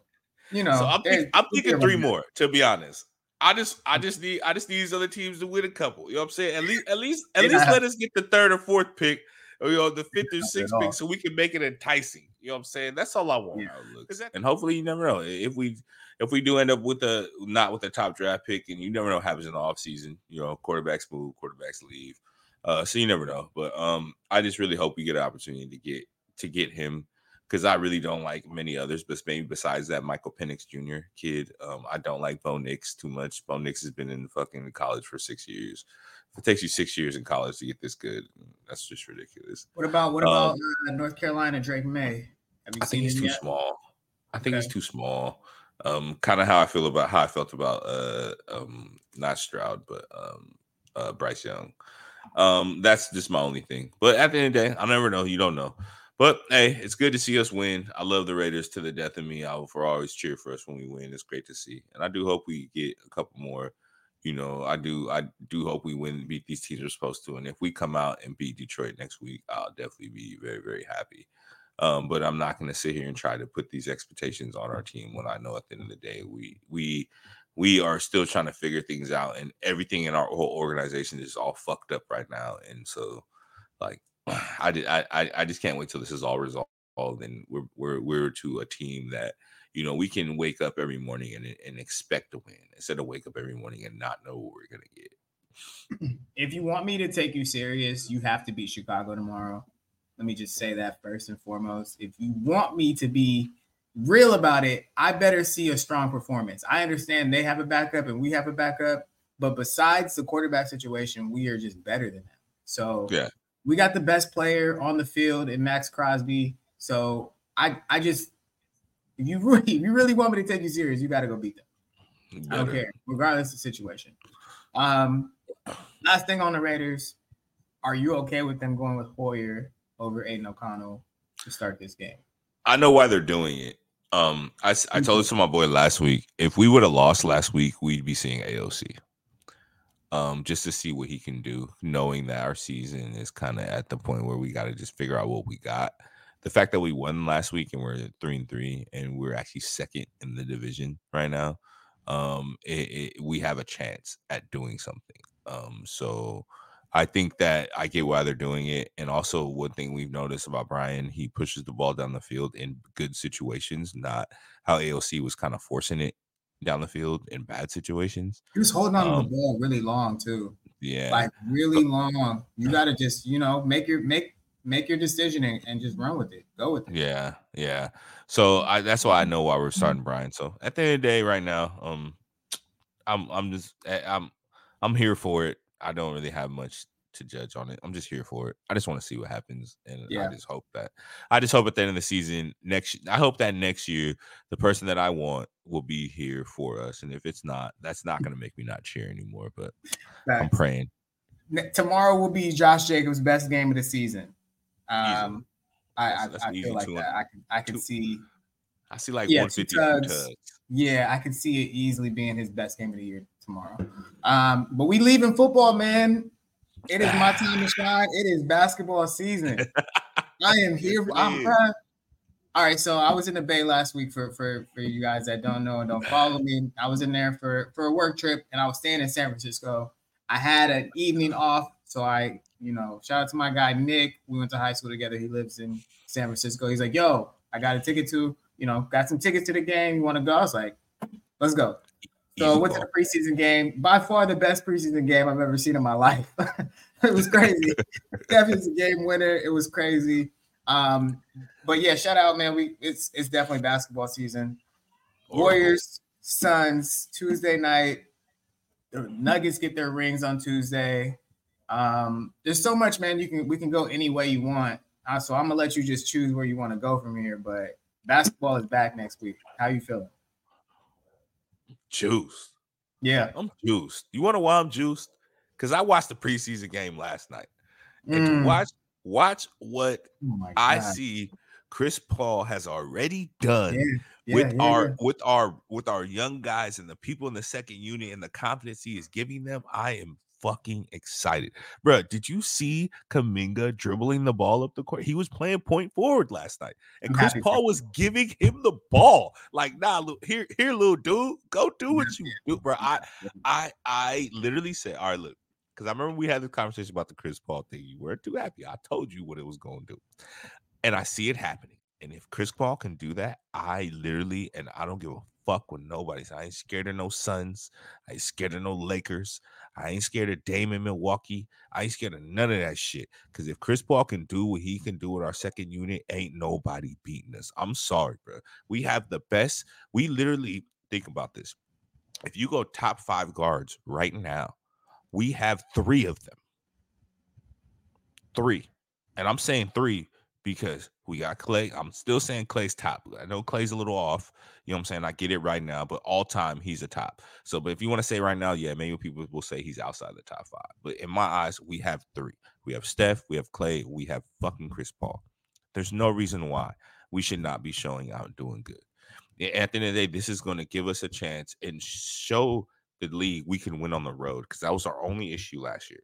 Speaker 2: you know,
Speaker 1: So I'm, think, I'm thinking three more. To be honest, I just, I just need, I just need these other teams to win a couple. You know what I'm saying? At least, at least, at least let us get the third or fourth pick, or you know, the fifth or sixth pick, so we can make it enticing. You You know what I'm saying? That's all I want. Yeah. And hopefully, you never know if we if we do end up with a not with a top draft pick, and you never know what happens in the off season. You know, quarterbacks move, quarterbacks leave, uh, so you never know. But um, I just really hope we get an opportunity to get to get him because I really don't like many others, but maybe besides that Michael Penix Jr. kid, um, I don't like Bo Nix too much. Bo Nix has been in fucking college for six years. If it takes you six years in college to get this good, that's just ridiculous.
Speaker 2: What about what about um, uh, North Carolina Drake Maye?
Speaker 1: I think he's too yet? small. I think okay. he's too small. Um, kind of how I feel about how I felt about uh um not Stroud, but um uh Bryce Young. Um, that's just my only thing. But at the end of the day, I never know. You don't know. But hey, it's good to see us win. I love the Raiders to the death of me. I will for always cheer for us when we win. It's great to see, and I do hope we get a couple more. You know, I do. I do hope we win, beat these teams we're supposed to, and if we come out and beat Detroit next week, I'll definitely be very, very happy. Um, but I'm not going to sit here and try to put these expectations on our team when I know at the end of the day we we we are still trying to figure things out, and everything in our whole organization is all fucked up right now, and so like I did. I, I just can't wait till this is all resolved and we're we're we're to a team that you know we can wake up every morning and and expect to win instead of wake up every morning and not know what we're gonna get.
Speaker 2: If you want me to take you serious, you have to beat Chicago tomorrow. Let me just say that first and foremost. If you want me to be real about it, I better see a strong performance. I understand they have a backup and we have a backup, but besides the quarterback situation, we are just better than them. So yeah, we got the best player on the field in Maxx Crosby. So I I just if you really if you really want me to take you serious, you got to go beat them. I don't care, regardless of the situation. Um, last thing on the Raiders, are you okay with them going with Hoyer over Aidan O'Connell to start this game?
Speaker 1: I know why they're doing it. Um, I, I told this to my boy last week. If we would have lost last week, we'd be seeing AOC um, just to see what he can do, knowing that our season is kind of at the point where we got to just figure out what we got. The fact that we won last week and we're three and three, and we're actually second in the division right now, um, it, it, we have a chance at doing something. Um, so I think that I get why they're doing it, and also one thing we've noticed about Brian, he pushes the ball down the field in good situations, not how AOC was kind of forcing it down the field in bad situations.
Speaker 2: He was holding on um, to the um, ball really long too.
Speaker 1: Yeah,
Speaker 2: like really long. You got to just you know make your make make your decision and, and, just run with it. Go with it.
Speaker 1: Yeah, yeah. So I that's why I know why we're starting Brian. So at the end of the day, right now, um, I'm I'm just eh, I'm I'm here for it. I don't really have much to judge on it. I'm just here for it. I just want to see what happens, and yeah. I just hope that I just hope at the end of the season next. I hope that next year the person that I want will be here for us, and if it's not, that's not going to make me not cheer anymore. But I'm praying.
Speaker 2: Tomorrow will be Josh Jacobs' best game of the season. Um, I, I, I feel like that. I can I can two, see.
Speaker 1: I see like yeah, 150 tugs.
Speaker 2: Yeah, I can see it easily being his best game of the year tomorrow. Um, but we leave in football, man. It is my time to shine. It is basketball season. I am here. I'm uh, all right. So I was in the Bay last week for for for you guys that don't know and don't follow me. I was in there for for a work trip, and I was staying in San Francisco. I had an evening off, so I, you know, shout out to my guy Nick. We went to high school together. He lives in San Francisco. He's like, "Yo, I got a ticket to, you know, got some tickets to the game. You want to go?" I was like, "Let's go." So went to the preseason game. By far the best preseason game I've ever seen in my life. it was crazy. definitely a game winner. It was crazy. Um, but yeah, shout out, man. We it's it's definitely basketball season. Warriors, Suns, Tuesday night. The Nuggets get their rings on Tuesday. Um, there's so much, man. You can we can go any way you want. Uh, so I'm gonna let you just choose where you want to go from here. But basketball is back next week. How you feeling?
Speaker 1: Juiced.
Speaker 2: Yeah,
Speaker 1: I'm juiced. You want to why I'm juiced? Because I watched the preseason game last night, and mm. to watch watch what oh I see Chris Paul has already done yeah, yeah, with yeah, our with our with our young guys and the people in the second unit and the confidence he is giving them. I am fucking excited. Bro, did you see Kuminga dribbling the ball up the court? He was playing point forward last night. And Chris Paul was giving him the ball. Like, nah, look, here, here, little dude, go do what you do, bro. I I I literally said, all right, look, because I remember we had this conversation about the Chris Paul thing. You weren't too happy. I told you what it was going to do. And I see it happening. And if Chris Paul can do that, I literally and I don't give a fuck with nobody. I ain't scared of no Suns. I ain't scared of no Lakers. I ain't scared of Dame in Milwaukee. I ain't scared of none of that shit. Because if Chris Paul can do what he can do with our second unit, ain't nobody beating us. I'm sorry, bro. We have the best. We literally think about this. If you go top five guards right now, we have three of them. Three. And I'm saying three because we got Klay. I'm still saying Klay's top. I know Klay's a little off. You know what I'm saying? I get it right now, but all time he's a top. So, but if you want to say right now, yeah, maybe people will say he's outside the top five. But in my eyes, we have three. We have Steph, we have Klay, we have fucking Chris Paul. There's no reason why we should not be showing out and doing good. At the end of the day, this is going to give us a chance and show the league we can win on the road because that was our only issue last year,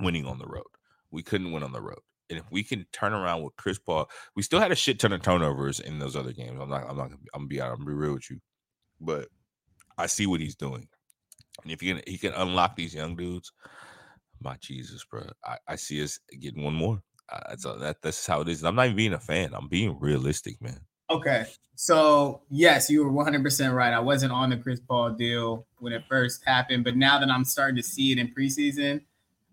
Speaker 1: winning on the road. We couldn't win on the road. And if we can turn around with Chris Paul, we still had a shit ton of turnovers in those other games. I'm not, I'm not, I'm gonna be I'm gonna be real with you, but I see what he's doing. And if he can, he can unlock these young dudes. My Jesus, bro, I, I see us getting one more. Uh, that's that. That's how it is. I'm not even being a fan. I'm being realistic, man.
Speaker 2: Okay, so yes, you were 100 percent right. I wasn't on the Chris Paul deal when it first happened, but now that I'm starting to see it in preseason,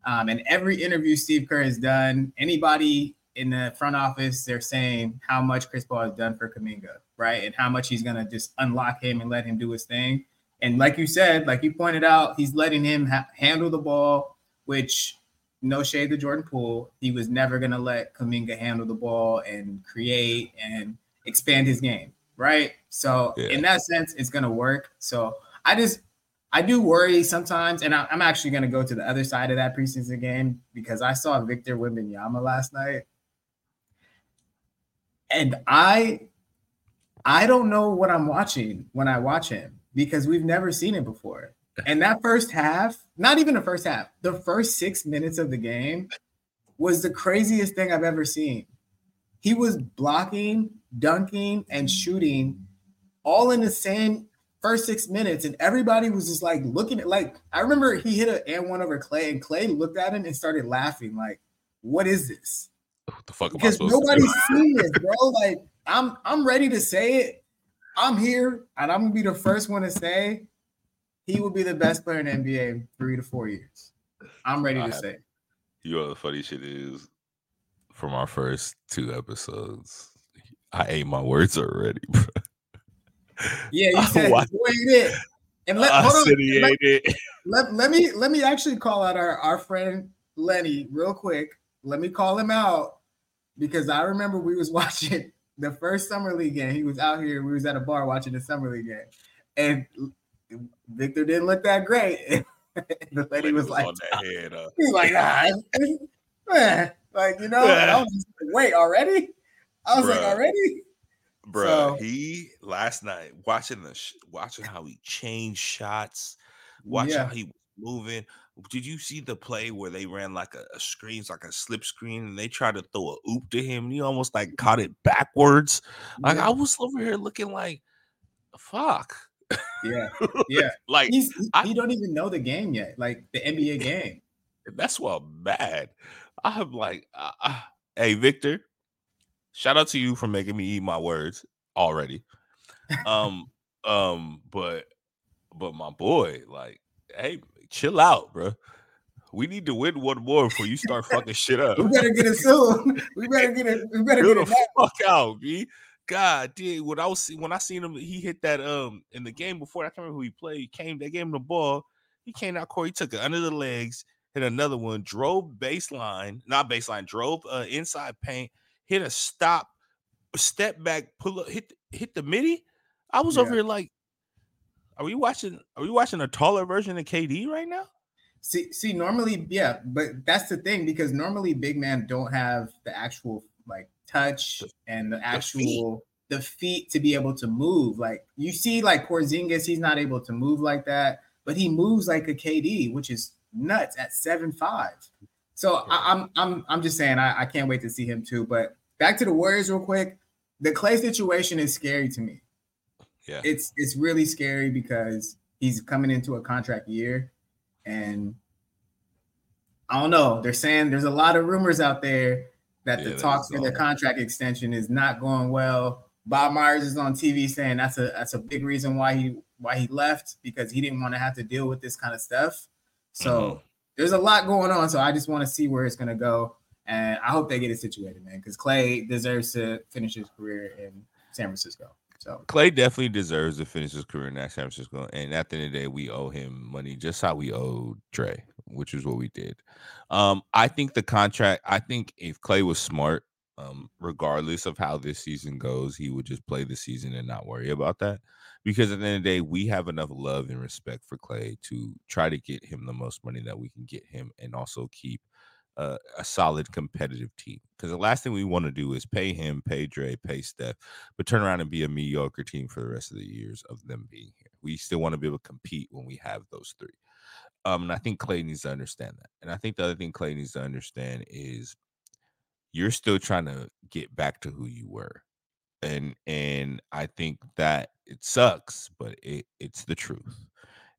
Speaker 2: um, and every interview Steve Kerr has done, anybody in the front office, they're saying how much Chris Paul has done for Kuminga, right? And how much he's going to just unlock him and let him do his thing. And like you said, like you pointed out, he's letting him ha- handle the ball, which no shade to Jordan Poole. He was never going to let Kuminga handle the ball and create and expand his game, right? So yeah. in that sense, it's going to work. So I just I do worry sometimes, and I, am actually going to go to the other side of that preseason game because I saw Victor Wembanyama last night, and I, I don't know what I'm watching when I watch him because we've never seen it before. And that first half, not even the first half, the first six minutes of the game was the craziest thing I've ever seen. He was blocking, dunking, and shooting all in the same first six minutes, and everybody was just like looking at like I remember he hit an and one over Klay, and Klay looked at him and started laughing, like, "What is this?"
Speaker 1: What the fuck?
Speaker 2: Because nobody's seen this, bro. Like, I'm I'm ready to say it. I'm here, and I'm gonna be the first one to say he will be the best player in the NBA in three to four years. I'm ready to I, say.
Speaker 1: You know the funny shit is from our first two episodes. I ate my words already, bro.
Speaker 2: Yeah, you said wait it. And let, hold on, let. Let, let me let me actually call out our, our friend Lenny real quick. Let me call him out because I remember we was watching the first summer league game. He was out here. We was at a bar watching the summer league game, and Victor didn't look that great. the lady was, was like, head, uh. he's like, nah, like you know, I was like, wait already. I was Bruh. like, already.
Speaker 1: Bro, so, he last night watching the sh- watching how he changed shots, watching yeah. how he was moving. Did you see the play where they ran like a, a screen, like a slip screen, and they tried to throw a oop to him? And he almost like caught it backwards. Like I was over here looking like, fuck.
Speaker 2: Yeah, yeah. like He's, he, I, he don't even know the game yet, like the NBA game.
Speaker 1: That's why I'm mad. I'm like, uh, uh, hey Victor, Shout out to you for making me eat my words already. Um, um, but but my boy, like, hey, chill out, bro. We need to win one more before you start fucking shit up.
Speaker 2: we better get it soon. We better get it. We better get it.
Speaker 1: The fuck out, B. God, dude. When I was when I seen him, he hit that um in the game before. I can't remember who he played. He came. They gave him the ball. He came out court. He took it under the legs, hit another one, drove baseline, not baseline, drove uh, inside paint, hit a stop, step back, pull up, hit hit the midi. I was yeah. over here like, are we watching? Are we watching a taller version of KD right now?
Speaker 2: See, see, normally, yeah, but that's the thing because normally big men don't have the actual like touch and the actual the feet. the feet to be able to move. Like you see, like Porzingis, he's not able to move like that, but he moves like a KD, which is nuts at seven five. So yeah. I, am I'm, I'm I'm just saying I, I can't wait to see him too. But back to the Warriors real quick. The Klay situation is scary to me.
Speaker 1: Yeah.
Speaker 2: It's it's really scary because he's coming into a contract year and I don't know. They're saying there's a lot of rumors out there that yeah, the talks for the contract extension is not going well. Bob Myers is on TV saying that's a that's a big reason why he why he left because he didn't want to have to deal with this kind of stuff. So mm-hmm. there's a lot going on. So I just want to see where it's gonna go, and I hope they get it situated, man, because Klay deserves to finish his career in San Francisco. So
Speaker 1: Klay definitely deserves to finish his career in San Francisco. And at the end of the day, we owe him money just how we owe Dre, which is what we did. Um, I think the contract, I think if Klay was smart, um, regardless of how this season goes, he would just play the season and not worry about that. Because at the end of the day, we have enough love and respect for Klay to try to get him the most money that we can get him and also keep a, a solid competitive team. Because the last thing we want to do is pay him, pay Dre, pay Steph, but turn around and be a mediocre team for the rest of the years of them being here. We still want to be able to compete when we have those three. Um, and I think Klay needs to understand that. And I think the other thing Klay needs to understand is you're still trying to get back to who you were. And and I think that it sucks, but it, it's the truth.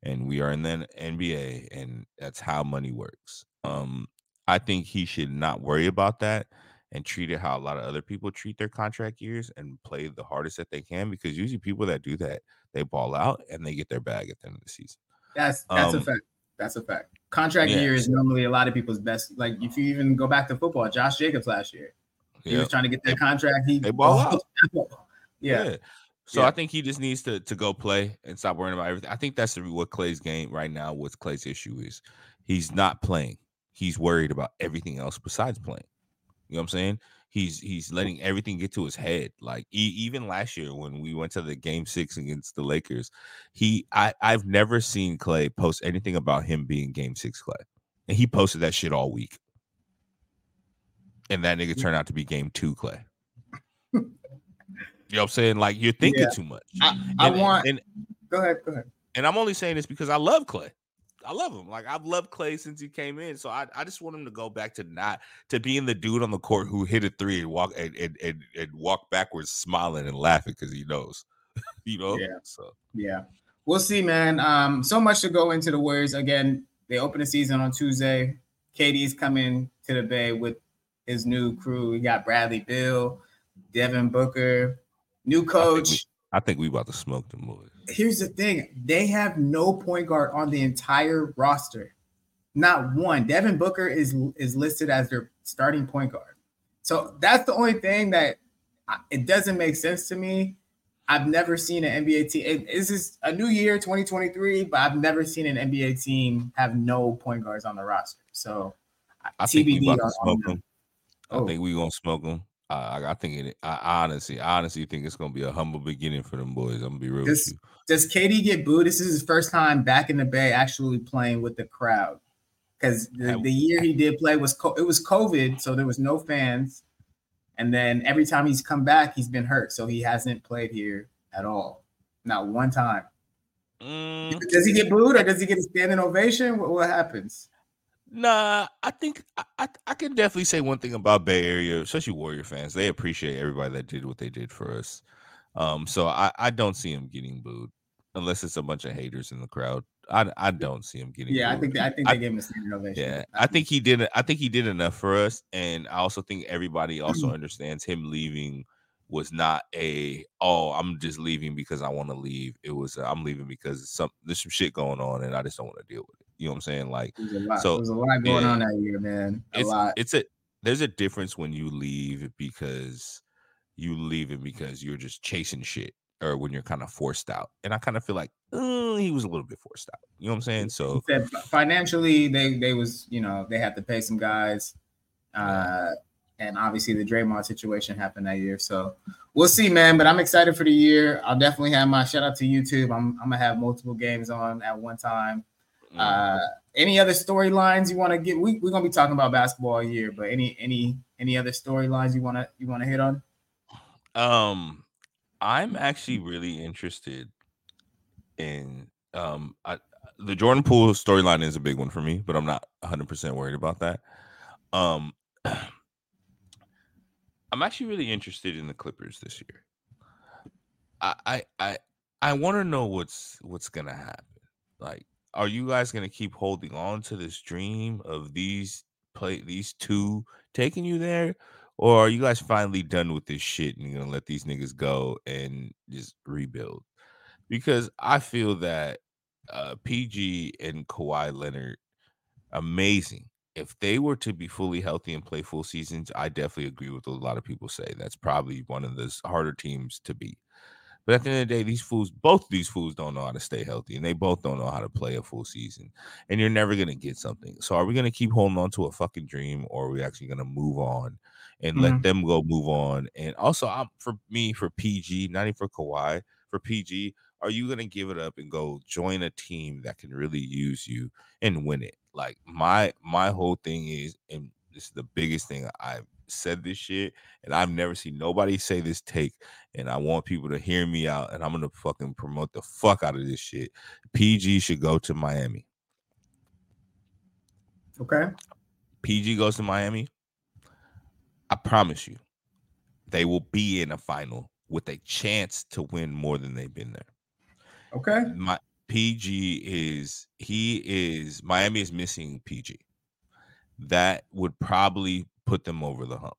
Speaker 1: And we are in the NBA, and that's how money works. Um, I think he should not worry about that and treat it how a lot of other people treat their contract years and play the hardest that they can because usually people that do that they ball out and they get their bag at the end of the season.
Speaker 2: That's that's um, a fact. That's a fact. Contract yeah. year is normally a lot of people's best. Like if you even go back to football, Josh Jacobs last year, he yep. was trying to get that contract. He
Speaker 1: they ball out. yeah. yeah. So yeah. I think he just needs to to go play and stop worrying about everything. I think that's what Klay's game right now. What Klay's issue is, he's not playing he's worried about everything else besides playing. You know what I'm saying? He's he's letting everything get to his head. Like e- even last year when we went to the game six against the Lakers, he I I've never seen Klay post anything about him being game six Klay, and he posted that shit all week. And that nigga mm. turned out to be game two Klay. you know what I'm saying? Like you're thinking yeah. too much.
Speaker 2: I, I and, want. And, go ahead. Go ahead.
Speaker 1: And I'm only saying this because I love Klay. I love him. Like I've loved Klay since he came in. So I, I just want him to go back to not to being the dude on the court who hit a three and walk and and, and, and walk backwards smiling and laughing because he knows. you know?
Speaker 2: Yeah. So yeah. We'll see, man. Um, so much to go into the Warriors. Again, they open the season on Tuesday. KD's coming to the Bay with his new crew. We got Bradley Beal, Devin Booker, new coach.
Speaker 1: I think we about to smoke the boys.
Speaker 2: Here's the thing: they have no point guard on the entire roster, not one. Devin Booker is is listed as their starting point guard. So that's the only thing that it doesn't make sense to me. I've never seen an NBA team. this is a new year, 2023, but I've never seen an NBA team have no point guards on the roster. So
Speaker 1: I think TBD we about to smoke them. Oh. I think we're gonna smoke them. I, I think it. I honestly, I honestly think it's gonna be a humble beginning for them boys. I'm gonna be real
Speaker 2: does, with you. Does KD get booed? This is his first time back in the Bay, actually playing with the crowd. Because the, the, year he did play was it was COVID, so there was no fans. And then every time he's come back, he's been hurt, so he hasn't played here at all, not one time. Mm. Does he get booed or does he get a standing ovation? What, what happens?
Speaker 1: Nah, I think I, I, I can definitely say one thing about Bay Area, especially Warrior fans. They appreciate everybody that did what they did for us. Um, so I, I don't see him getting booed unless it's a bunch of haters in the crowd. I, I don't see him getting.
Speaker 2: Yeah, booed. I think I think they I, gave him a standing ovation.
Speaker 1: Yeah, I think he did. I think he did enough for us, and I also think everybody also understands him leaving was not a oh I'm just leaving because I want to leave. It was i I'm leaving because some there's some shit going on and I just don't want to deal with it. You know what I'm saying? Like
Speaker 2: so there's a lot going on that year, man. A
Speaker 1: it's,
Speaker 2: lot.
Speaker 1: It's a there's a difference when you leave because you leave it because you're just chasing shit or when you're kind of forced out. And I kind of feel like uh, he was a little bit forced out. You know what I'm saying? So
Speaker 2: financially, they they was you know they had to pay some guys. Uh, and obviously the Draymond situation happened that year. So we'll see, man. But I'm excited for the year. I'll definitely have my shout out to YouTube. I'm, I'm gonna have multiple games on at one time. Uh, any other storylines you want to get? We, we're gonna be talking about basketball all year, but any any any other storylines you wanna you wanna hit on?
Speaker 1: Um, I'm actually really interested in um I, the Jordan Poole storyline is a big one for me, but I'm not 100 percent worried about that. Um. I'm actually really interested in the Clippers this year. I I I, I want to know what's what's gonna happen. Like, are you guys gonna keep holding on to this dream of these play these two taking you there, or are you guys finally done with this shit and you're gonna let these niggas go and just rebuild? Because I feel that uh, PG and Kawhi Leonard, amazing. If they were to be fully healthy and play full seasons, I definitely agree with a lot of people say. That's probably one of the harder teams to beat. But at the end of the day, these fools, both these fools don't know how to stay healthy and they both don't know how to play a full season. And you're never going to get something. So are we going to keep holding on to a fucking dream or are we actually going to move on and mm-hmm. let them go move on? And also, I'm for me, for PG, not even for Kawhi, for PG, are you going to give it up and go join a team that can really use you and win it? Like my my whole thing is, and this is the biggest thing I've said this shit, and I've never seen nobody say this take, and I want people to hear me out, and I'm gonna fucking promote the fuck out of this shit. PG should go to Miami.
Speaker 2: Okay.
Speaker 1: PG goes to Miami. I promise you, they will be in a final with a chance to win more than they've been there.
Speaker 2: Okay.
Speaker 1: My PG is he is Miami is missing PG. That would probably put them over the hump.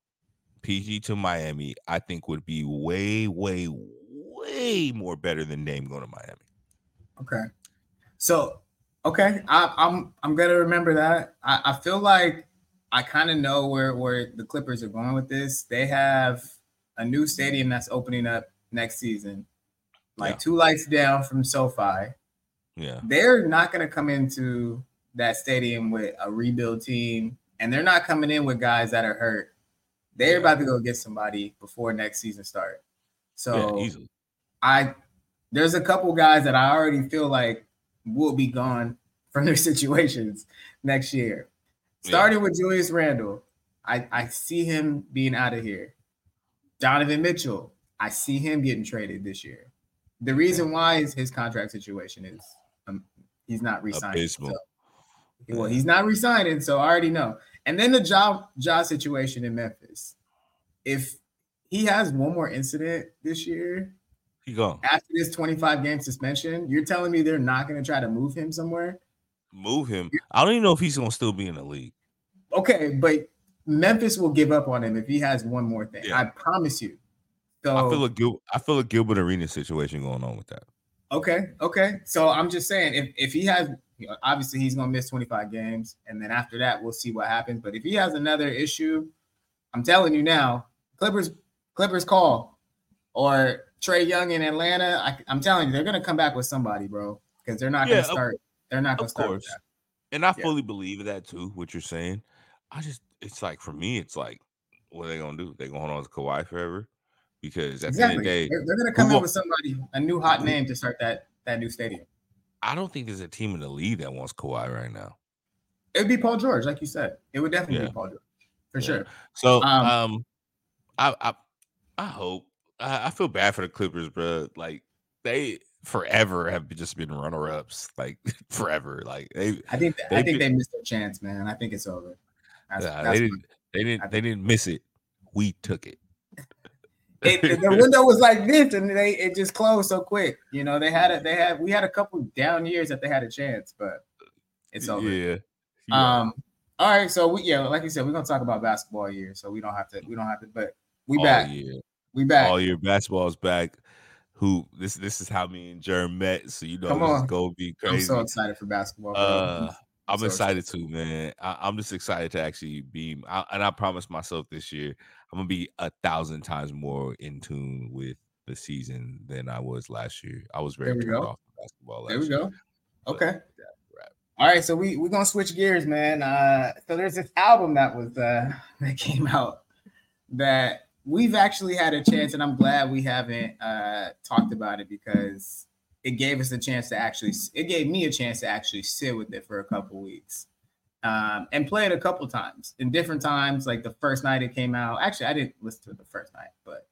Speaker 1: PG to Miami, I think would be way, way, way more better than Dame going to Miami.
Speaker 2: Okay. So okay, I, I'm I'm gonna remember that. I, I feel like I kind of know where where the Clippers are going with this. They have a new stadium that's opening up next season, like yeah. two lights down from SoFi.
Speaker 1: Yeah,
Speaker 2: they're not going to come into that stadium with a rebuild team, and they're not coming in with guys that are hurt. They're yeah. about to go get somebody before next season start. So yeah, I there's a couple guys that I already feel like will be gone from their situations next year. Starting yeah. with Julius Randle, I, I see him being out of here. Donovan Mitchell, I see him getting traded this year. The reason why is his contract situation is um, he's not resigning. So, well, he's not resigning, so I already know. And then the job job situation in Memphis. If he has one more incident this year,
Speaker 1: he gone
Speaker 2: after this 25 game suspension. You're telling me they're not going to try to move him somewhere?
Speaker 1: Move him. I don't even know if he's going to still be in the league.
Speaker 2: Okay, but Memphis will give up on him if he has one more thing. Yeah. I promise you.
Speaker 1: So I feel a Gil- I feel a Gilbert Arena situation going on with that.
Speaker 2: Okay, okay. So I'm just saying if if he has obviously he's gonna miss 25 games, and then after that we'll see what happens. But if he has another issue, I'm telling you now, Clippers Clippers call or Trae Young in Atlanta. I, am telling you, they're gonna come back with somebody, bro, because they're not gonna start. Of, they're not gonna start.
Speaker 1: And I yeah. fully believe that too. What you're saying, I just it's like for me, it's like, what are they gonna do? They gonna hold on to Kawhi forever? Because at exactly. the end of the day,
Speaker 2: they're, they're gonna come up with somebody, a new hot name to start that that new stadium.
Speaker 1: I don't think there's a team in the league that wants Kawhi right now.
Speaker 2: It would be Paul George, like you said. It would definitely yeah. be Paul George for yeah. sure.
Speaker 1: So, um, um, I I I hope I, I feel bad for the Clippers, bro. Like they forever have just been runner ups, like forever. Like they,
Speaker 2: I think I think been, they missed their chance, man. I think it's over.
Speaker 1: That's, yeah, that's they didn't. They didn't. They didn't miss it. We took it.
Speaker 2: It. the window was like this, and they it just closed so quick. You know, they had it. They had we had a couple down years that they had a chance, but it's over.
Speaker 1: Yeah. yeah.
Speaker 2: Um. All right. So we yeah, like you said, we're gonna talk about basketball year, so we don't have to. We don't have to. But we All back. Year. We back.
Speaker 1: All year basketball's back. Who this this is how me and Jerm met, so you know Come on. gonna be crazy. I'm
Speaker 2: so excited for basketball.
Speaker 1: Uh, I'm so excited too, man. I, am just excited to actually be, I, and I promised myself this year I'm gonna be a thousand times more in tune with the season than I was last year. I was very turned off basketball. Last year.
Speaker 2: There we go. Okay. All right, so we we're gonna switch gears, man. Uh, so there's this album that was uh, that came out that we've actually had a chance, and I'm glad we haven't uh, talked about it because it gave us a chance to actually it gave me a chance to actually sit with it for a couple weeks um, and play it a couple times in different times like the first night it came out. Actually i didn't listen to it the first night but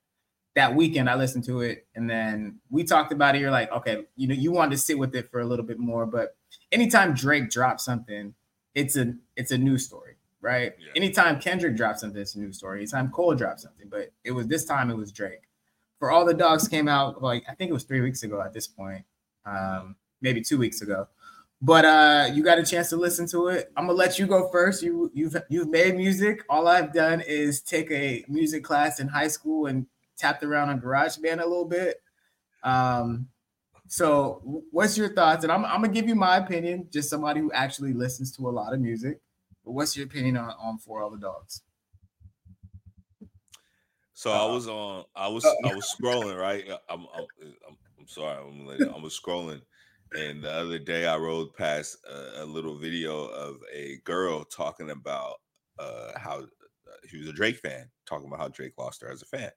Speaker 2: that weekend i listened to it. And then we talked about it. You're like okay you know you wanted to sit with it for a little bit more but anytime drake drops something it's a it's a news story right? Yeah. anytime kendrick drops something it's a news story. Anytime cole drops something but it was this time it was drake. For all the dogs came out like I think it was three weeks ago at this point, um, maybe two weeks ago. But uh, you got a chance to listen to it. I'm gonna let you go first. You you've you've made music. All I've done is take a music class in high school and tapped around on GarageBand a little bit. Um, so what's your thoughts? And I'm I'm gonna give you my opinion, just somebody who actually listens to a lot of music. But what's your opinion on on For All the Dogs?
Speaker 1: So I was on. I was I was scrolling right. I'm I'm, I'm, I'm sorry. I'm I was scrolling, and the other day I rode past a, a little video of a girl talking about uh, how uh, she was a Drake fan, talking about how Drake lost her as a fan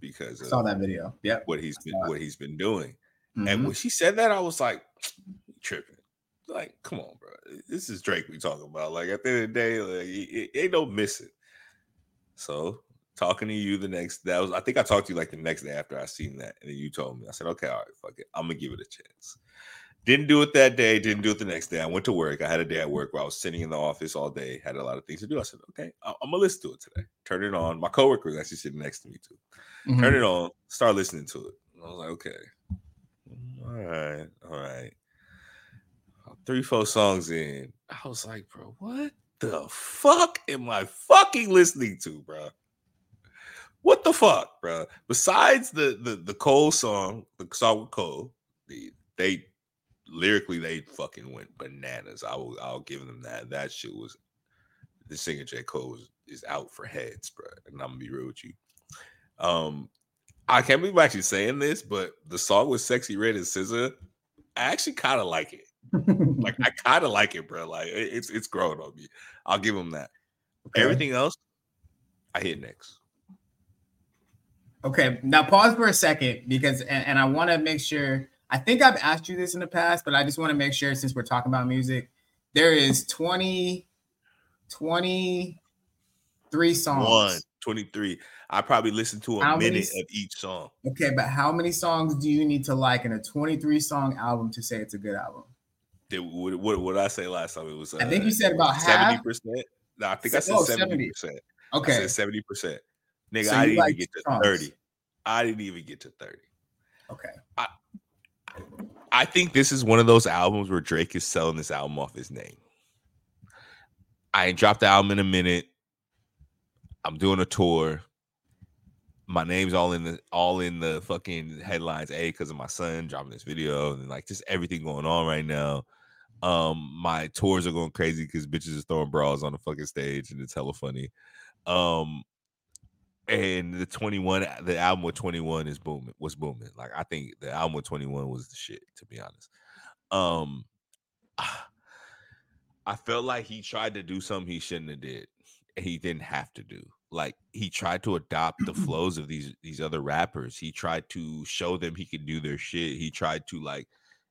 Speaker 1: because
Speaker 2: I saw that video. Yeah,
Speaker 1: what he's been what he's been doing. Mm-hmm. And when she said that, I was like, tripping. Like, come on, bro. This is Drake we talking about. Like at the end of the day, like it, it ain't no missing. So talking to you the next that was I think I talked to you like the next day after I seen that. And then you told me. I said, okay, all right, fuck it. I'm gonna give it a chance. Didn't do it that day, didn't do it the next day. I went to work. I had a day at work where I was sitting in the office all day, had a lot of things to do. I said, okay, I'm gonna listen to it today. Turn it on. My coworker was actually sitting next to me too. Mm-hmm. Turn it on, start listening to it. I was like, okay. All right, all right. Three, four songs in. I was like, bro, what the fuck am I fucking listening to, bro? What the fuck, bro? Besides the the the Cole song, the song with Cole, the, they lyrically they fucking went bananas. I will I'll give them that. That shit was the singer J Cole was, is out for heads, bro. And I'm gonna be real with you. Um, I can't believe I'm actually saying this, but the song with Sexyy Red and SZA, I actually kind of like it. like I kind of like it, bro. Like it, it's it's growing on me. I'll give them that. Okay. Everything else, I hit next.
Speaker 2: Okay, now pause for a second because, and, and I want to make sure. I think I've asked you this in the past, but I just want to make sure since we're talking about music, there is 20, 23 songs.
Speaker 1: One, 23. I probably listen to a how minute many, of each song.
Speaker 2: Okay, but how many songs do you need to like in a 23 song album to say it's a good album?
Speaker 1: Did, what, what, what did I say last time? It was.
Speaker 2: Uh, I think you said about
Speaker 1: 70 percent. No, I think I said 70 percent. Okay, I said 70 percent. Nigga, so I didn't like even get to songs. 30. I didn't even get to 30.
Speaker 2: Okay.
Speaker 1: I, I think this is one of those albums where Drake is selling this album off his name. I ain't dropped the album in a minute. I'm doing a tour. My name's all in the all in the fucking headlines. A because of my son dropping this video and like just everything going on right now. Um, my tours are going crazy because bitches are throwing bras on the fucking stage and it's hella funny. Um, and the 21 the album with 21 is booming was booming. Like i think the album with 21 was the shit to be honest. Um i felt like he tried to do something he shouldn't have did and he didn't have to do. Like he tried to adopt the flows of these these other rappers. He tried to show them he could do their shit. He tried to like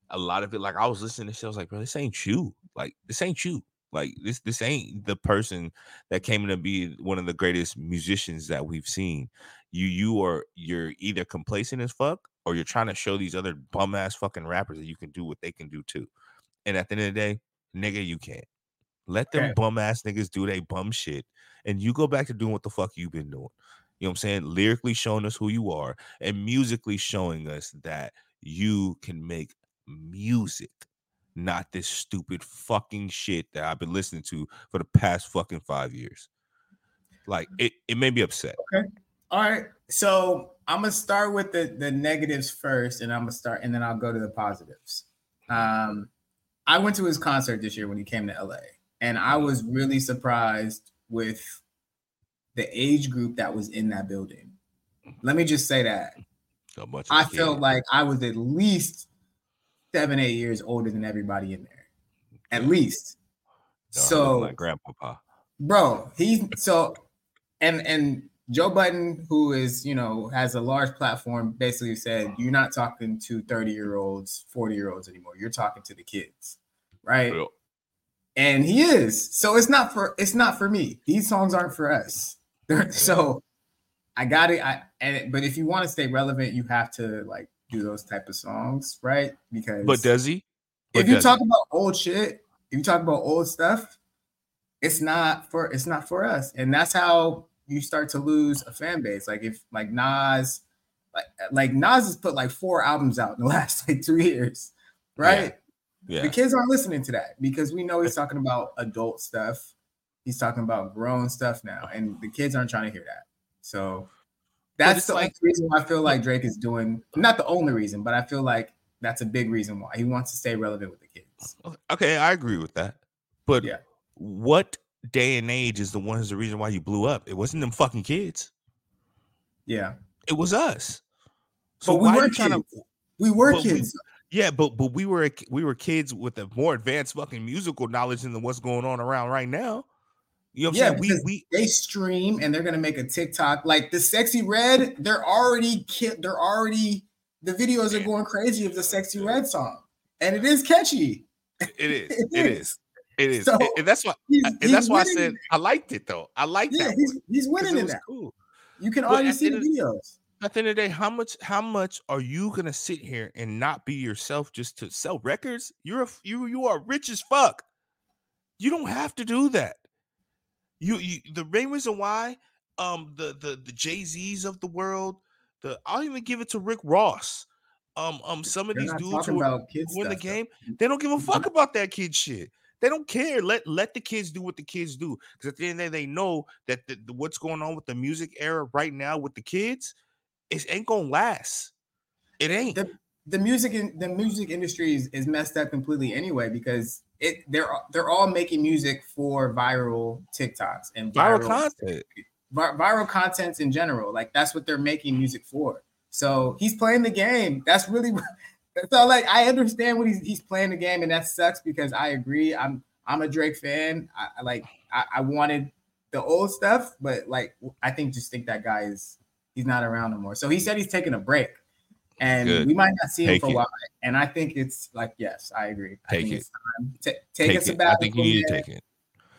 Speaker 1: a lot of it like i was listening to shit i was like bro this ain't you. Like this ain't you like this, this ain't the person that came to be one of the greatest musicians that we've seen. You, you are you're either complacent as fuck, or you're trying to show these other bum ass fucking rappers that you can do what they can do too. And at the end of the day, nigga, you can't. Let them bum ass niggas do they bum shit, and you go back to doing what the fuck you've been doing. You know what I'm saying? Lyrically showing us who you are, and musically showing us that you can make music not this stupid fucking shit that I've been listening to for the past fucking five years. Like it, it made me upset.
Speaker 2: Okay. All right. So I'm gonna start with the the negatives first, and I'm gonna start, and then I'll go to the positives. Um, I went to his concert this year when he came to LA, and I was really surprised with the age group that was in that building. Let me just say that. So much I felt like I was at least seven, eight years older than everybody in there, at least. So
Speaker 1: my grandpapa,
Speaker 2: bro, he's so, and and Joe Budden, who is you know has a large platform, basically said you're not talking to 30 year olds, 40 year olds anymore. You're talking to the kids, right? Real. And he is. So it's not for it's not for me. These songs aren't for us. so I got it. I and but if you want to stay relevant, you have to like do those type of songs, right? Because
Speaker 1: but does he? But
Speaker 2: if you talk he? about old shit, if you talk about old stuff, it's not for it's not for us, and that's how you start to lose a fan base. Like if like Nas, like like Nas has put like four albums out in the last like two years, right?
Speaker 1: Yeah.
Speaker 2: The kids aren't listening to that because we know he's talking about adult stuff. He's talking about grown stuff now, oh. and the kids aren't trying to hear that. So that's the like, reason why I feel like Drake is doing not the only reason, but I feel like that's a big reason why he wants to stay relevant with the kids.
Speaker 1: Oh, okay, I agree with that. But yeah. what day and age is the one is the reason why you blew up? It wasn't them fucking kids.
Speaker 2: Yeah.
Speaker 1: It was us.
Speaker 2: So but we were kids. To, we were kids.
Speaker 1: We, yeah, but but we were we were kids with a more advanced fucking musical knowledge than what's going on around right now. You know what I'm yeah, saying? We,
Speaker 2: we they stream and they're gonna make a TikTok like the Sexyy Red. They're already they're already the videos are going crazy of the Sexyy Red song, and it is catchy.
Speaker 1: It is. it, it is. is. It is. So and that's why. He's, and he's that's why I said I liked it though. I like yeah, that.
Speaker 2: He's, he's winning in that. Cool. You can already see the videos.
Speaker 1: At the end of the day, how much how much are you gonna sit here and not be yourself just to sell records? You're a, you you are rich as fuck. You don't have to do that. You, you the main reason why um the the the Jay Z's of the world, the I'll even give it to Rick Ross. Um um some of They're these dudes who are win the game, they don't give a fuck about that kid shit. They don't care. Let let the kids do what the kids do. Because at the end of the day, they know that the, the, what's going on with the music era right now with the kids, it ain't gonna last. It ain't.
Speaker 2: The, the music in the music industry is, is messed up completely anyway because it they're they're all making music for viral TikToks and
Speaker 1: viral, viral content.
Speaker 2: viral contents in general. Like that's what they're making music for. So he's playing the game. That's really so like I understand what he's he's playing the game, and that sucks because I agree. I'm I'm a Drake fan. I, I like I, I, wanted the old stuff, but like I think just think that guy is he's not around no more. So he said he's taking a break, and Good. we might not see him take for a while. And I think it's like yes, I agree.
Speaker 1: Take
Speaker 2: I
Speaker 1: think it. it's
Speaker 2: time. T- take, take. I think you need to take it.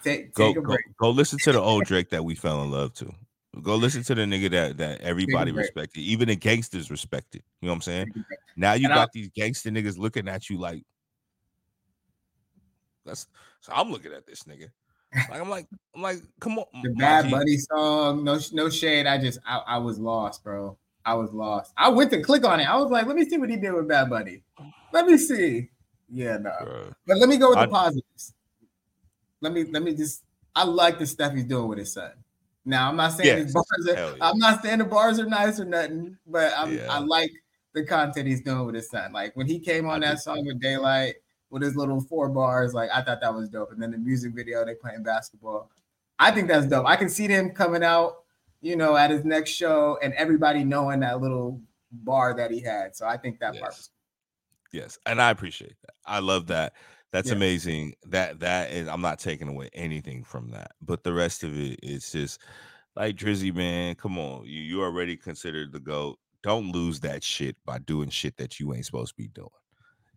Speaker 1: Take, go, go, go listen to the old Drake that we fell in love to. Go listen to the nigga that that everybody respected, even the gangsters respected. You know what I'm saying? Now you and got I, these gangster niggas looking at you like that's so I'm looking at this nigga. Like I'm like I'm like come on.
Speaker 2: The Bad Bunny song, no no shade. I just I, I was lost, bro. I was lost. I went to click on it. I was like, let me see what he did with Bad Bunny. Let me see. Yeah, no. Bro. But let me go with the I, positives. Let me let me just I like the stuff he's doing with his son. Now I'm not saying yes. his bars are, yeah. I'm not saying the bars are nice or nothing, but yeah. i like the content he's doing with his son. Like when he came on I that song with Daylight with his little four bars, like I thought that was dope. And then the music video, they playing basketball. I think that's dope. I can see them coming out, you know, at his next show and everybody knowing that little bar that he had. So I think that
Speaker 1: yes.
Speaker 2: part was
Speaker 1: Yes, and I appreciate that. I love that. That's yeah. amazing. That that is I'm not taking away anything from that. But the rest of it is just like Drizzy, man. Come on. You you already considered the GOAT. Don't lose that shit by doing shit that you ain't supposed to be doing.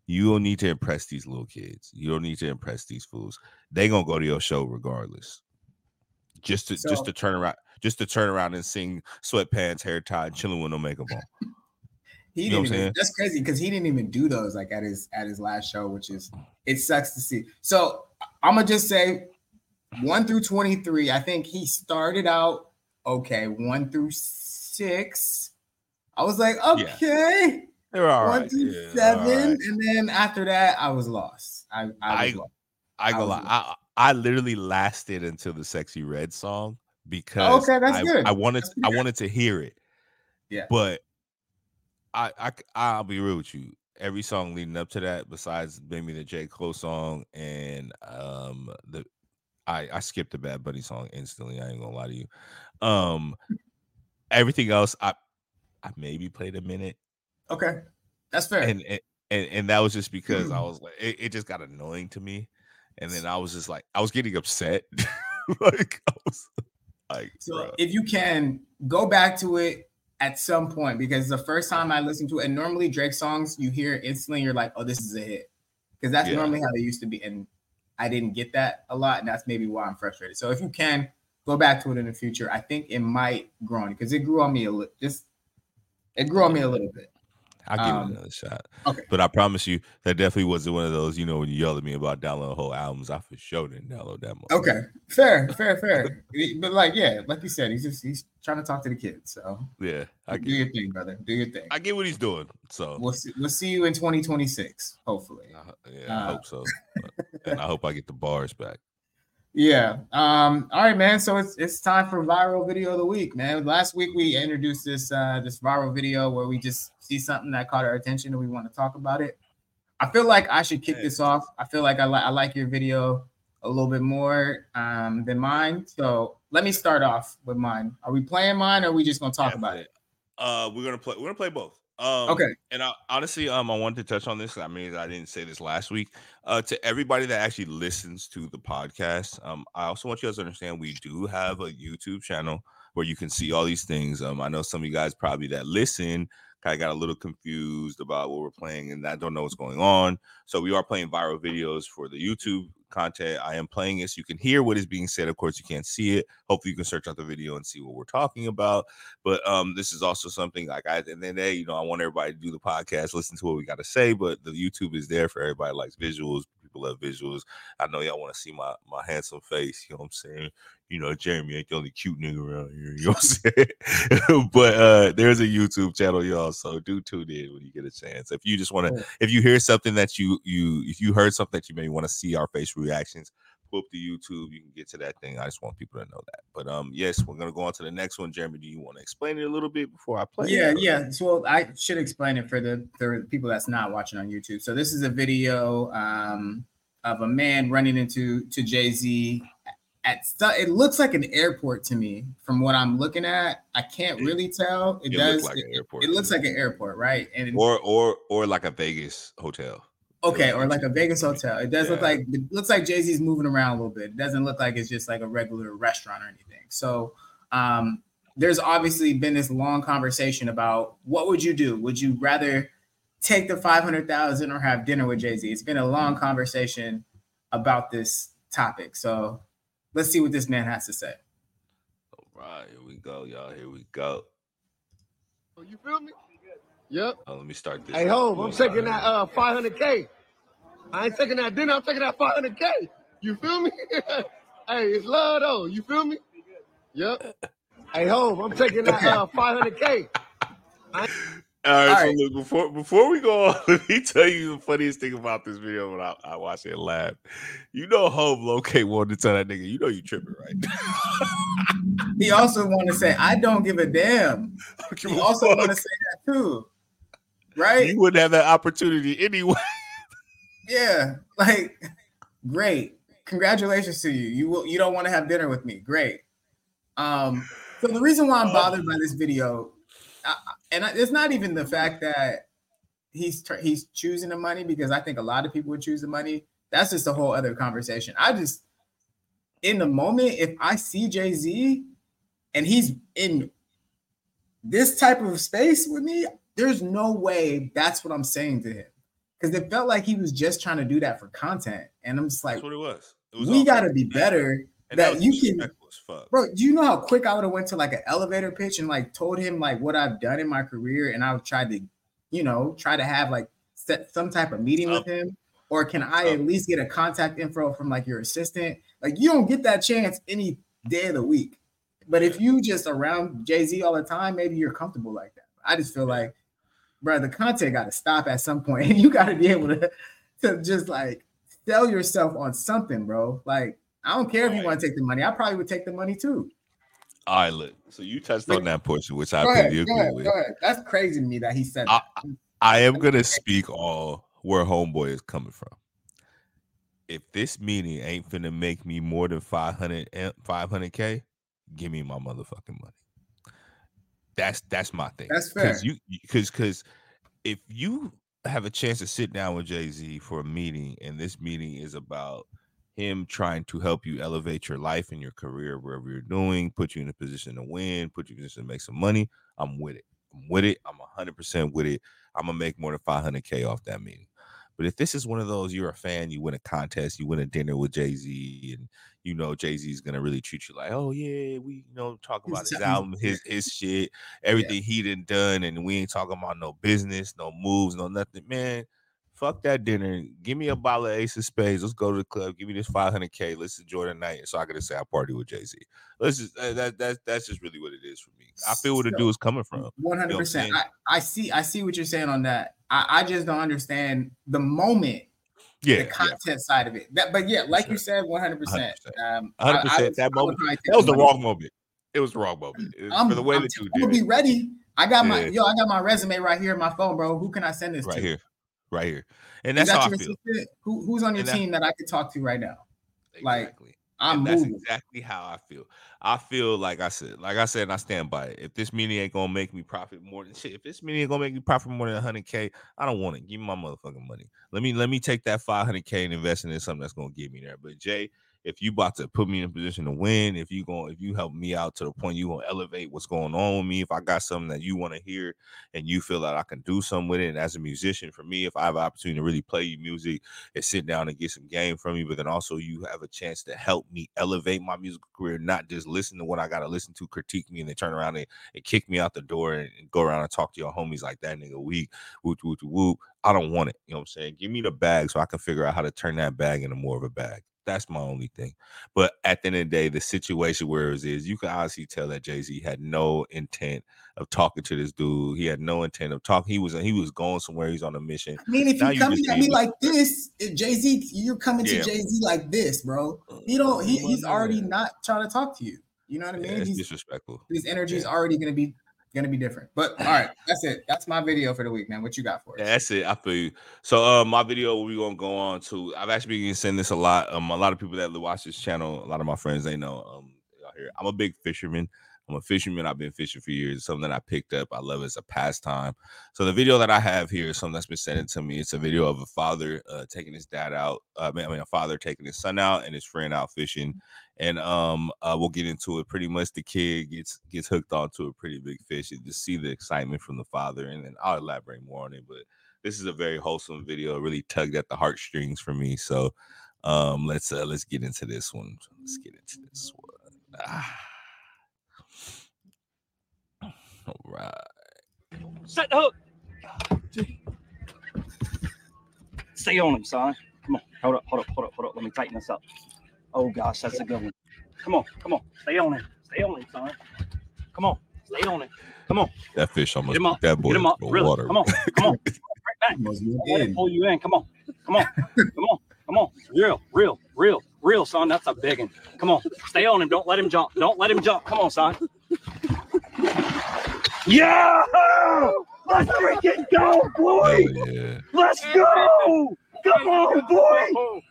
Speaker 1: You don't need to impress these little kids. You don't need to impress these fools. They gonna go to your show regardless. Just to so, just to turn around, just to turn around and sing sweatpants, hair tied, chilling with no makeup on.
Speaker 2: He you didn't even, that's crazy because he didn't even do those like at his at his last show, which is it sucks to see. So I'm gonna just say one through 23. I think he started out okay, one through six. I was like, okay. Yeah.
Speaker 1: They're all
Speaker 2: one
Speaker 1: right.
Speaker 2: through yeah, seven. Right. And then after that, I was lost. I I,
Speaker 1: I, lost. I go lie. I, I literally lasted until the Sexyy Red song because
Speaker 2: okay, that's
Speaker 1: I,
Speaker 2: good.
Speaker 1: I wanted I wanted to hear it.
Speaker 2: Yeah.
Speaker 1: But I, I I'll be real with you. Every song leading up to that, besides maybe the J Cole song and um the I I skipped the Bad Bunny song instantly. I ain't gonna lie to you. Um, everything else I I maybe played a minute.
Speaker 2: Okay, that's fair.
Speaker 1: And and and, and that was just because I was like, it, it just got annoying to me, and then I was just like, I was getting upset. like I was like,
Speaker 2: so bro. if you can go back to it at some point because the first time I listened to it, and normally Drake songs, you hear instantly, you're like, oh, this is a hit. Because that's yeah. normally how they used to be. And I didn't get that a lot. And that's maybe why I'm frustrated. So if you can go back to it in the future, I think it might grow on you. because it grew on me a little just it grew on me a little bit.
Speaker 1: I'll give
Speaker 2: Um,
Speaker 1: it another shot.
Speaker 2: okay.
Speaker 1: But I promise you, that definitely wasn't one of those, you know, when you yelled at me about downloading whole albums, I for sure didn't download that much.
Speaker 2: Okay, fair, fair, fair. but like, yeah, like you said, he's just he's trying to talk to the kids. So
Speaker 1: Yeah. I
Speaker 2: do your thing, brother. Do your thing.
Speaker 1: I get what he's doing. So
Speaker 2: We'll see, we'll see you in 2026, hopefully.
Speaker 1: I- yeah, I
Speaker 2: Uh,
Speaker 1: hope so. And I hope I get the bars back.
Speaker 2: Yeah. Um. All right, man. So it's it's time for viral video of the week, man. Last week we introduced this uh this viral video where we just see something that caught our attention and we want to talk about it. I feel like I should kick this off. I feel like I like I like your video a little bit more um than mine. So let me start off with mine. Are we playing mine or are we just gonna talk about it?
Speaker 1: Uh, we're gonna play. We're gonna play both. Um,
Speaker 2: Okay.
Speaker 1: And I, honestly, um, I wanted to touch on this. I mean, I didn't say this last week. Uh, to everybody that actually listens to the podcast, um, I also want you guys to understand we do have a YouTube channel where you can see all these things. Um, I know some of you guys probably that listen kind of got a little confused about what we're playing and I don't know what's going on. So we are playing viral videos for the YouTube content. I am playing it so you can hear what is being said. Of course, you can't see it. Hopefully, you can search out the video and see what we're talking about. But um, this is also something like I and then they, you know, I want everybody to do the podcast, listen to what we got to say. But the YouTube is there for everybody likes visuals. People love visuals. I know y'all want to see my my handsome face. You know what I'm saying? You know, Jeremy ain't the only cute nigga around here. You know what I'm saying? but uh there's a YouTube channel, y'all. So do tune in when you get a chance. If you just want to, if you hear something that you you if you heard something that you may want to see our face reactions, up the YouTube. You can get to that thing. I just want people to know that. But um, yes, we're gonna go on to the next one. Jeremy, do you want to explain it a little bit before I play?
Speaker 2: Yeah,
Speaker 1: it?
Speaker 2: yeah. So I should explain it for the for people that's not watching on YouTube. So this is a video um, of a man running into to Jay Z at stu- it looks like an airport to me from what I'm looking at. I can't
Speaker 1: It-
Speaker 2: really tell. It,
Speaker 1: it
Speaker 2: does.
Speaker 1: looked like
Speaker 2: it,
Speaker 1: an airport
Speaker 2: it looks like an airport, right? And
Speaker 1: Or or or like a Vegas hotel.
Speaker 2: Okay, or like a Vegas hotel. It does look like it looks like Jay Z's moving around a little bit. It doesn't look like it's just like a regular restaurant or anything. So um, there's obviously been this long conversation about what would you do? Would you rather take the five hundred thousand or have dinner with Jay Z? It's been a long conversation about this topic. So let's see what this man has to say.
Speaker 1: All right, here we go, y'all. Here we go.
Speaker 3: You feel me? Yep.
Speaker 1: Oh, let me start this.
Speaker 3: Hey, home, I'm taking that uh 500k. I ain't taking that dinner. I'm taking that 500k. You feel me? hey, it's love though. You feel me? Yep. Hey, home, I'm taking that uh 500k.
Speaker 1: All right,
Speaker 2: All
Speaker 1: so
Speaker 2: right.
Speaker 1: look, before before we go on, let me tell you the funniest thing about this video when I, I watched it and laughed. You know, Hov locate wanted to tell that nigga, you know, you tripping, right?
Speaker 2: He also want to say, "I don't give a damn."
Speaker 1: Give
Speaker 2: He also want to say that too, right?
Speaker 1: you wouldn't have that opportunity anyway.
Speaker 2: Yeah, like great. Congratulations to you. You will you don't want to have dinner with me. Great. Um so the reason why I'm bothered by this video I, and I, it's not even the fact that he's he's choosing the money because I think a lot of people would choose the money. That's just a whole other conversation. I just in the moment if I see Jay-Z and he's in this type of space with me, there's no way that's what I'm saying to him because it felt like he was just trying to do that for content. And I'm just like,
Speaker 1: That's what it was. It was
Speaker 2: we got to be better.
Speaker 1: And
Speaker 2: that
Speaker 1: was
Speaker 2: you can-. Bro, do you know how quick I would have went to like an elevator pitch and like told him like what I've done in my career and I've tried to, you know, try to have like set some type of meeting with him? Or can I at least get a contact info from like your assistant? Like you don't get that chance any day of the week. But if you just around Jay-Z all the time, maybe you're comfortable like that. I just feel like, bro, the content got to stop at some point, and you got to be able to, to just like sell yourself on something, bro. Like, I don't care if you want to take the money. I probably would take the money too.
Speaker 1: All right, look. So you touched on that portion, which I
Speaker 2: ahead,
Speaker 1: agree
Speaker 2: ahead,
Speaker 1: with.
Speaker 2: That's crazy to me that he said
Speaker 1: I,
Speaker 2: that.
Speaker 1: I am gonna speak on where homeboy is coming from. If this meeting ain't finna make me more than 500 500k, give me my motherfucking money. That's that's my thing.
Speaker 2: That's fair.
Speaker 1: Because you because because if you have a chance to sit down with Jay Z for a meeting, and this meeting is about him trying to help you elevate your life and your career, wherever you're doing, put you in a position to win, put you in a position to make some money. I'm with it. I'm with it. I'm 100% with it. I'm gonna make more than 500k off that meeting. But if this is one of those, you're a fan, you win a contest, you win a dinner with Jay Z, and you know Jay Z is gonna really treat you like, oh yeah, we you know talk about his album, his his shit, everything yeah. he done done, and we ain't talking about no business, no moves, no nothing, man fuck that dinner. Give me a bottle of Ace of Spades. Let's go to the club. Give me this 500k. Let's enjoy the night. So I can say I party with Jay Z. Let's just that that that's just really what it is for me. I feel where the dude is coming from.
Speaker 2: One hundred percent. I see. I see what you're saying on that. I, I just don't understand the moment. Yeah, the content yeah. side of it. That, but yeah, like you said, one hundred percent. Um,
Speaker 1: hundred percent. That moment. That was the wrong moment. It was the wrong moment. I'm, for the way I'm, that you
Speaker 2: did. I'm gonna be ready. I got my yo. I got my resume right here in my phone, bro. Who can I send this
Speaker 1: right
Speaker 2: to?
Speaker 1: Right here right here. And that's how I feel.
Speaker 2: Who, who's on your and team that, that I could talk to right now? Exactly. Like
Speaker 1: I'm that's exactly how I feel. I feel like I said, like I said, and I stand by it. If this meeting ain't gonna make me profit more than shit, if this meeting ain't gonna make me profit more than 100k, I don't want it. Give me my motherfucking money. Let me let me take that 500k and invest it in something that's gonna get me there. But Jay, if you about to put me in a position to win, if you going if you help me out to the point you gonna elevate what's going on with me, if I got something that you want to hear and you feel that I can do something with it, and as a musician, for me, if I have an opportunity to really play you music and sit down and get some game from you, but then also you have a chance to help me elevate my musical career, not just listen to what I gotta listen to, critique me, and then turn around and, and kick me out the door and, and, go around and talk to your homies like that nigga weak, whoop whoop whoop. I don't want it. You know what I'm saying? Give me the bag so I can figure out how to turn that bag into more of a bag. That's my only thing. But at the end of the day, the situation where it is, you can honestly tell that Jay Z had no intent of talking to this dude. He had no intent of talking. He was he was going somewhere. He's on a mission.
Speaker 2: I mean, if now you coming at me like this, eh, Jay Z, you're coming yeah. to Jay Z like this, bro. Uh, he don't. He, he's already not trying to talk to you. You know what I mean?
Speaker 1: Yeah, he's disrespectful.
Speaker 2: His energy is yeah. already going to be gonna be different. But all right, that's it. That's my video for the week, man. What you got for us?
Speaker 1: That's it. I feel you. So uh my video we're gonna go on to I've actually been saying this a lot. Um a lot of people that watch this channel, a lot of my friends they know um here. I'm a big fisherman. I'm a fisherman. I've been fishing for years. It's something that I picked up. I love it as a pastime. So the video that I have here is something that's been sent to me. It's a video of a father uh, taking his dad out. Uh, I mean, a father taking his son out and his friend out fishing. And um, uh, we'll get into it. Pretty much, the kid gets gets hooked onto a pretty big fish. And just see the excitement from the father, and then I'll elaborate more on it. But this is a very wholesome video. It really tugged at the heartstrings for me. So um, let's uh, let's get into this one. Let's get into this one. Ah. All right.
Speaker 4: Set the hook. Stay on him, son. Come on. Hold up, hold up, hold up, hold up. Let me tighten this up. Oh gosh, that's a good one. Come on, come on. Stay on him. Stay on him, son. Come on. Stay on him. Come on.
Speaker 1: That fish almost Get him up. that boy
Speaker 4: Get him up. Really. water. Come on. Come on. right back. pull you in. Come on. Come on. Come on. Come on. Real, real, real, real, son. That's a big one. Come on. Stay on him. Don't let him jump. Don't let him jump. Come on, son. Yeah! Let's freaking go, boy! yeah. Let's go! Come on, boy!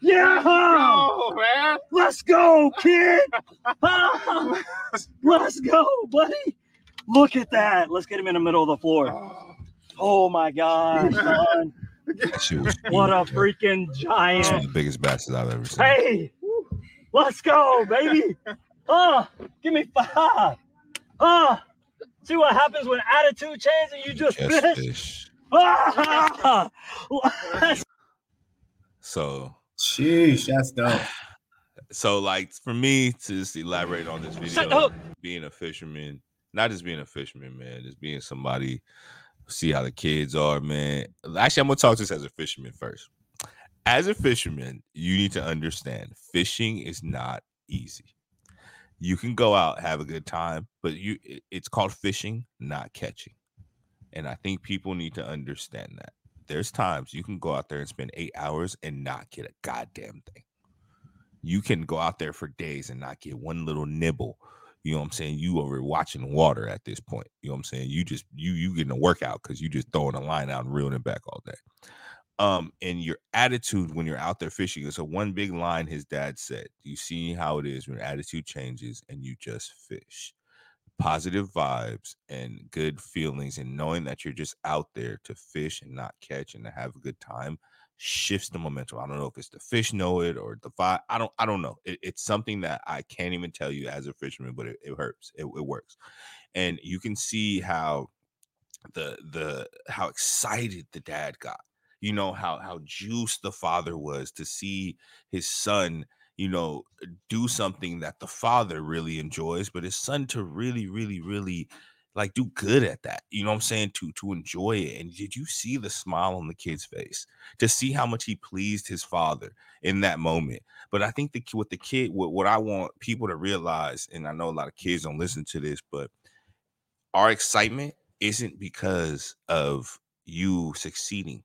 Speaker 4: Yeah! Let's go, man! Let's go, kid! Let's go, buddy! Look at that! Let's get him in the middle of the floor. Oh, oh my god, son! what a freaking giant!
Speaker 1: one of the biggest basses I've ever seen.
Speaker 4: Hey, let's go, baby! Oh, give me five. Oh, See what happens when attitude changes and you just, fish. fish. Ah!
Speaker 1: so,
Speaker 2: sheesh, that's dope.
Speaker 1: So, like for me to just elaborate on this video, being a fisherman, not just being a fisherman, man, just being somebody, see how the kids are, man. Actually, I'm gonna talk to this as a fisherman first. As a fisherman, you need to understand fishing is not easy you can go out have a good time but you it's called fishing not catching. And i think people need to understand that. There's times you can go out there and spend eight hours and not get a goddamn thing. You can go out there for days and not get one little nibble. You know what i'm saying? You are watching water at this point. You know what i'm saying? You just you you getting a workout because you just throwing a line out and reeling it back all day um and your attitude when you're out there fishing so one big line his dad said you see how it is when your attitude changes and you just fish? Positive vibes and good feelings and knowing that you're just out there to fish and not catch and to have a good time shifts the momentum. I don't know if it's the fish know it or the vibe i don't i don't know. It, it's something that i can't even tell you as a fisherman but it, it hurts it, it works. And you can see how the the how excited the dad got you know how how juiced the father was to see his son you know do something that the father really enjoys but his son to really really really like do good at that you know what i'm saying? To to enjoy it and did you see the smile on the kid's face to see how much he pleased his father in that moment? But i think the what the kid what, what i want people to realize and i know a lot of kids don't listen to this but our excitement isn't because of you succeeding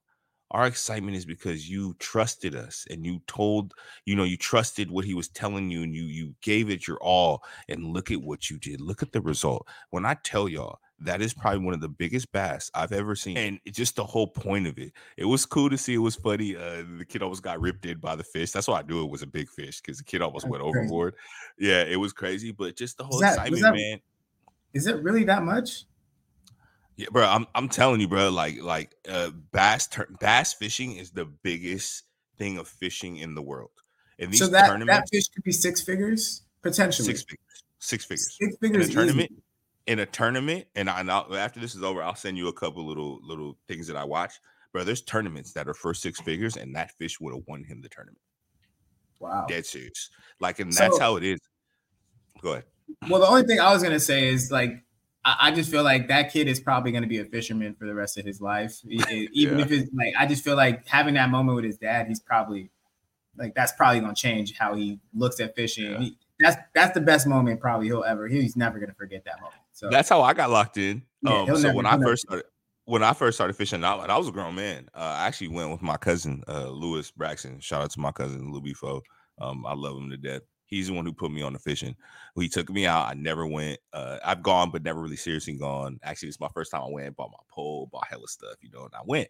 Speaker 1: our excitement is because you trusted us and you told you know you trusted what he was telling you and you you gave it your all and look at what you did look at the result when i tell y'all that is probably one of the biggest bass I've ever seen. And just the whole point of it. It was cool to see. It was funny. Uh, the kid almost got ripped in by the fish. That's why I knew it was a big fish because the kid almost That's went crazy. overboard. Yeah, it was crazy. But just the whole that, excitement, that, man.
Speaker 2: Is it really that much?
Speaker 1: Yeah, bro, I'm I'm telling you, bro. Like like uh, bass bass fishing is the biggest thing of fishing in the world.
Speaker 2: And these so that that fish could be six figures potentially.
Speaker 1: Six figures. Six figures. Six figures. In a tournament. Easy. In a tournament, and I and after this is over, I'll send you a couple little little things that I watch. Bro, there's tournaments that are for six figures, and that fish would have won him the tournament.
Speaker 2: Wow.
Speaker 1: Dead serious. Like, and that's so, how it is. Go ahead.
Speaker 2: Well, the only thing I was gonna say is like I, just feel like that kid is probably going to be a fisherman for the rest of his life. Even yeah. if it's like, I just feel like having that moment with his dad, he's probably like that's probably going to change how he looks at fishing. Yeah. He, that's that's the best moment probably he'll ever. He's never going to forget that moment. So
Speaker 1: that's how I got locked in. Yeah, um, so never, when I first started, when I first started fishing, I, I was a grown man. Uh, I actually went with my cousin, uh, Lewis Braxton. Shout out to my cousin Louis Fo. Um, I love him to death. He's the one who put me on the fishing. He took me out. I never went. Uh, I've gone, but never really seriously gone. Actually, it's my first time I went. Bought my pole, bought hella stuff, you know. And I went,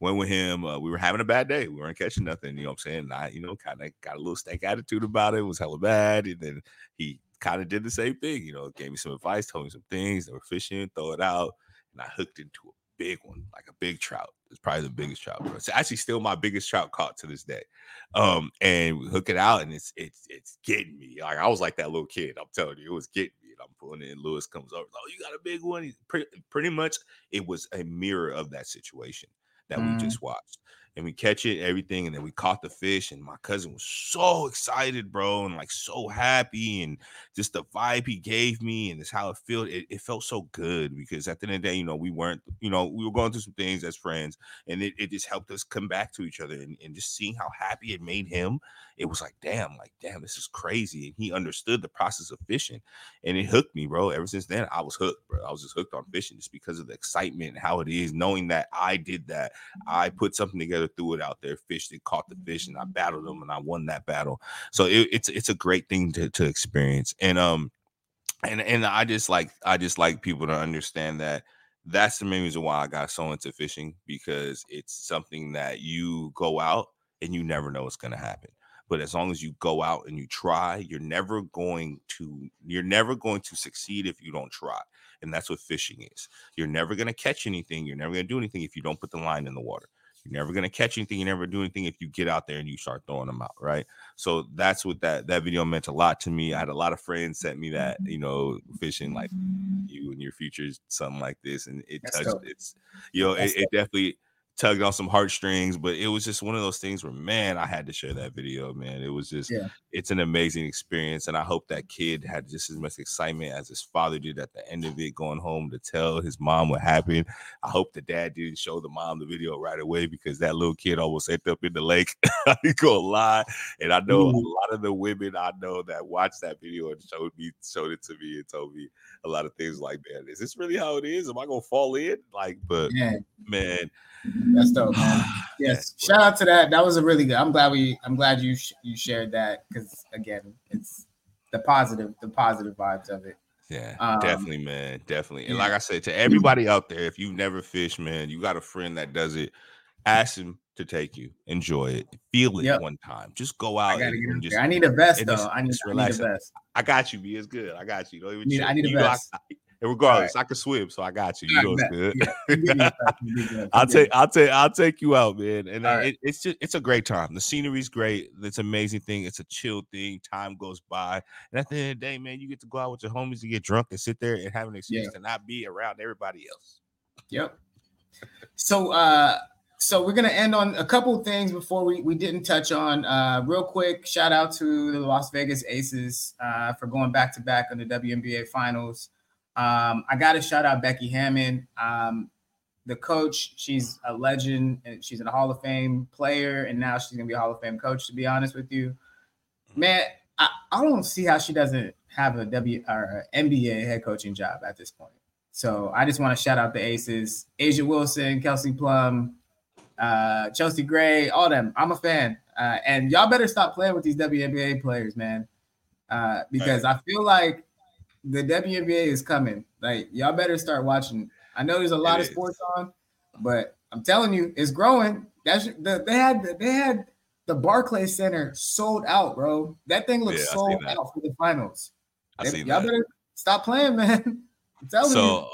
Speaker 1: went with him. Uh, we were having a bad day. We weren't catching nothing. You know what I'm saying? And I, you know, kind of got a little stank attitude about it. it was hella bad. And then he kind of did the same thing. You know, gave me some advice, told me some things. They were fishing, throw it out, and I hooked into a big one, like a big trout. It's probably the biggest trout. Bro. It's actually still my biggest trout caught to this day. Um, and we hook it out, and it's it's it's getting me. Like I was like that little kid. I'm telling you, it was getting me. And I'm pulling it, and Lewis comes over. Oh, you got a big one. Pretty, pretty much, it was a mirror of that situation that mm. we just watched and we catch it, everything, and then we caught the fish. And my cousin was so excited, bro, and like so happy, and just the vibe he gave me, and it's how it felt. It, it, felt so good because at the end of the day, you know, we weren't, you know, we were going through some things as friends, and it, it just helped us come back to each other, and, and just seeing how happy it made him, it was like, damn, like damn, this is crazy. And he understood the process of fishing, and it hooked me, bro. Ever since then, I was hooked, bro. I was just hooked on fishing just because of the excitement and how it is, knowing that I did that, I put something together threw it out there, fished it, caught the fish, and I battled them and I won that battle. So it, it's it's a great thing to, to experience. And um and and I just like I just like people to understand that that's the main reason why I got so into fishing because it's something that you go out and you never know what's gonna happen. But as long as you go out and you try, you're never going to you're never going to succeed if you don't try. And that's what fishing is. You're never going to catch anything. You're never going to do anything if you don't put the line in the water. You're never gonna catch anything. You never do anything if you get out there and you start throwing them out, right? So that's what that that video meant a lot to me. I had a lot of friends sent me that, mm-hmm. you know, fishing like you and your futures, something like this, and it that's touched. Dope. It's you know, it, it definitely tugged on some heartstrings, but it was just one of those things where, man, I had to share that video, man. It was just, yeah. it's an amazing experience. And I hope that kid had just as much excitement as his father did at the end of it, going home to tell his mom what happened. I hope the dad didn't show the mom the video right away because that little kid almost ended up in the lake. I ain't gonna lie. And I know a mm-hmm. lot of the women I know that watched that video and showed me, showed it to me and told me a lot of things like, man, is this really how it is? Am I gonna fall in? Like, but yeah. man,
Speaker 2: that's dope, man. Yes, shout out to that. That was a really good. I'm glad we. I'm glad you sh- you shared that because again, it's the positive, the positive vibes of it.
Speaker 1: Yeah, um, definitely, man, definitely. And yeah. like I said, to everybody out there, if you've never fished, man, you got a friend that does it. Ask him to take you. Enjoy it. Feel it yep. one time. Just go out
Speaker 2: and, and just. I need a vest though. Just, I need, I need a vest.
Speaker 1: I got you, B. It's good. I got you. Don't even. Need, I need a vest. Know, I, and regardless, right. I can swim, so I got you. You know it's good. Yeah. I'll take, I'll take, I'll take you out, man. And right. it, it's just, it's a great time. The scenery's great. It's an amazing thing. It's a chill thing. Time goes by, and at the end of the day, man, you get to go out with your homies and get drunk and sit there and have an excuse yeah. to not be around everybody else.
Speaker 2: Yep. So, uh, so we're gonna end on a couple things before we, we didn't touch on. Uh, real quick, shout out to the Las Vegas Aces uh, for going back to back on the WNBA Finals. Um, I got to shout out Becky Hammon, um, the coach. She's a legend and she's a Hall of Fame player, and now she's gonna be a Hall of Fame coach. To be honest with you, man, I, I don't see how she doesn't have a W or NBA head coaching job at this point. So I just want to shout out the Aces, A'ja Wilson, Kelsey Plum, uh, Chelsea Gray, all them. I'm a fan, uh, and y'all better stop playing with these WNBA players, man, uh, because I feel like the WNBA is coming. Like y'all better start watching. I know there's a lot it of sports is. on, but I'm telling you, it's growing. That's the, they had they had the Barclays Center sold out, bro. That thing looks yeah, sold out for the finals. I they, y'all that. better stop playing, man. I'm telling
Speaker 1: so,
Speaker 2: you.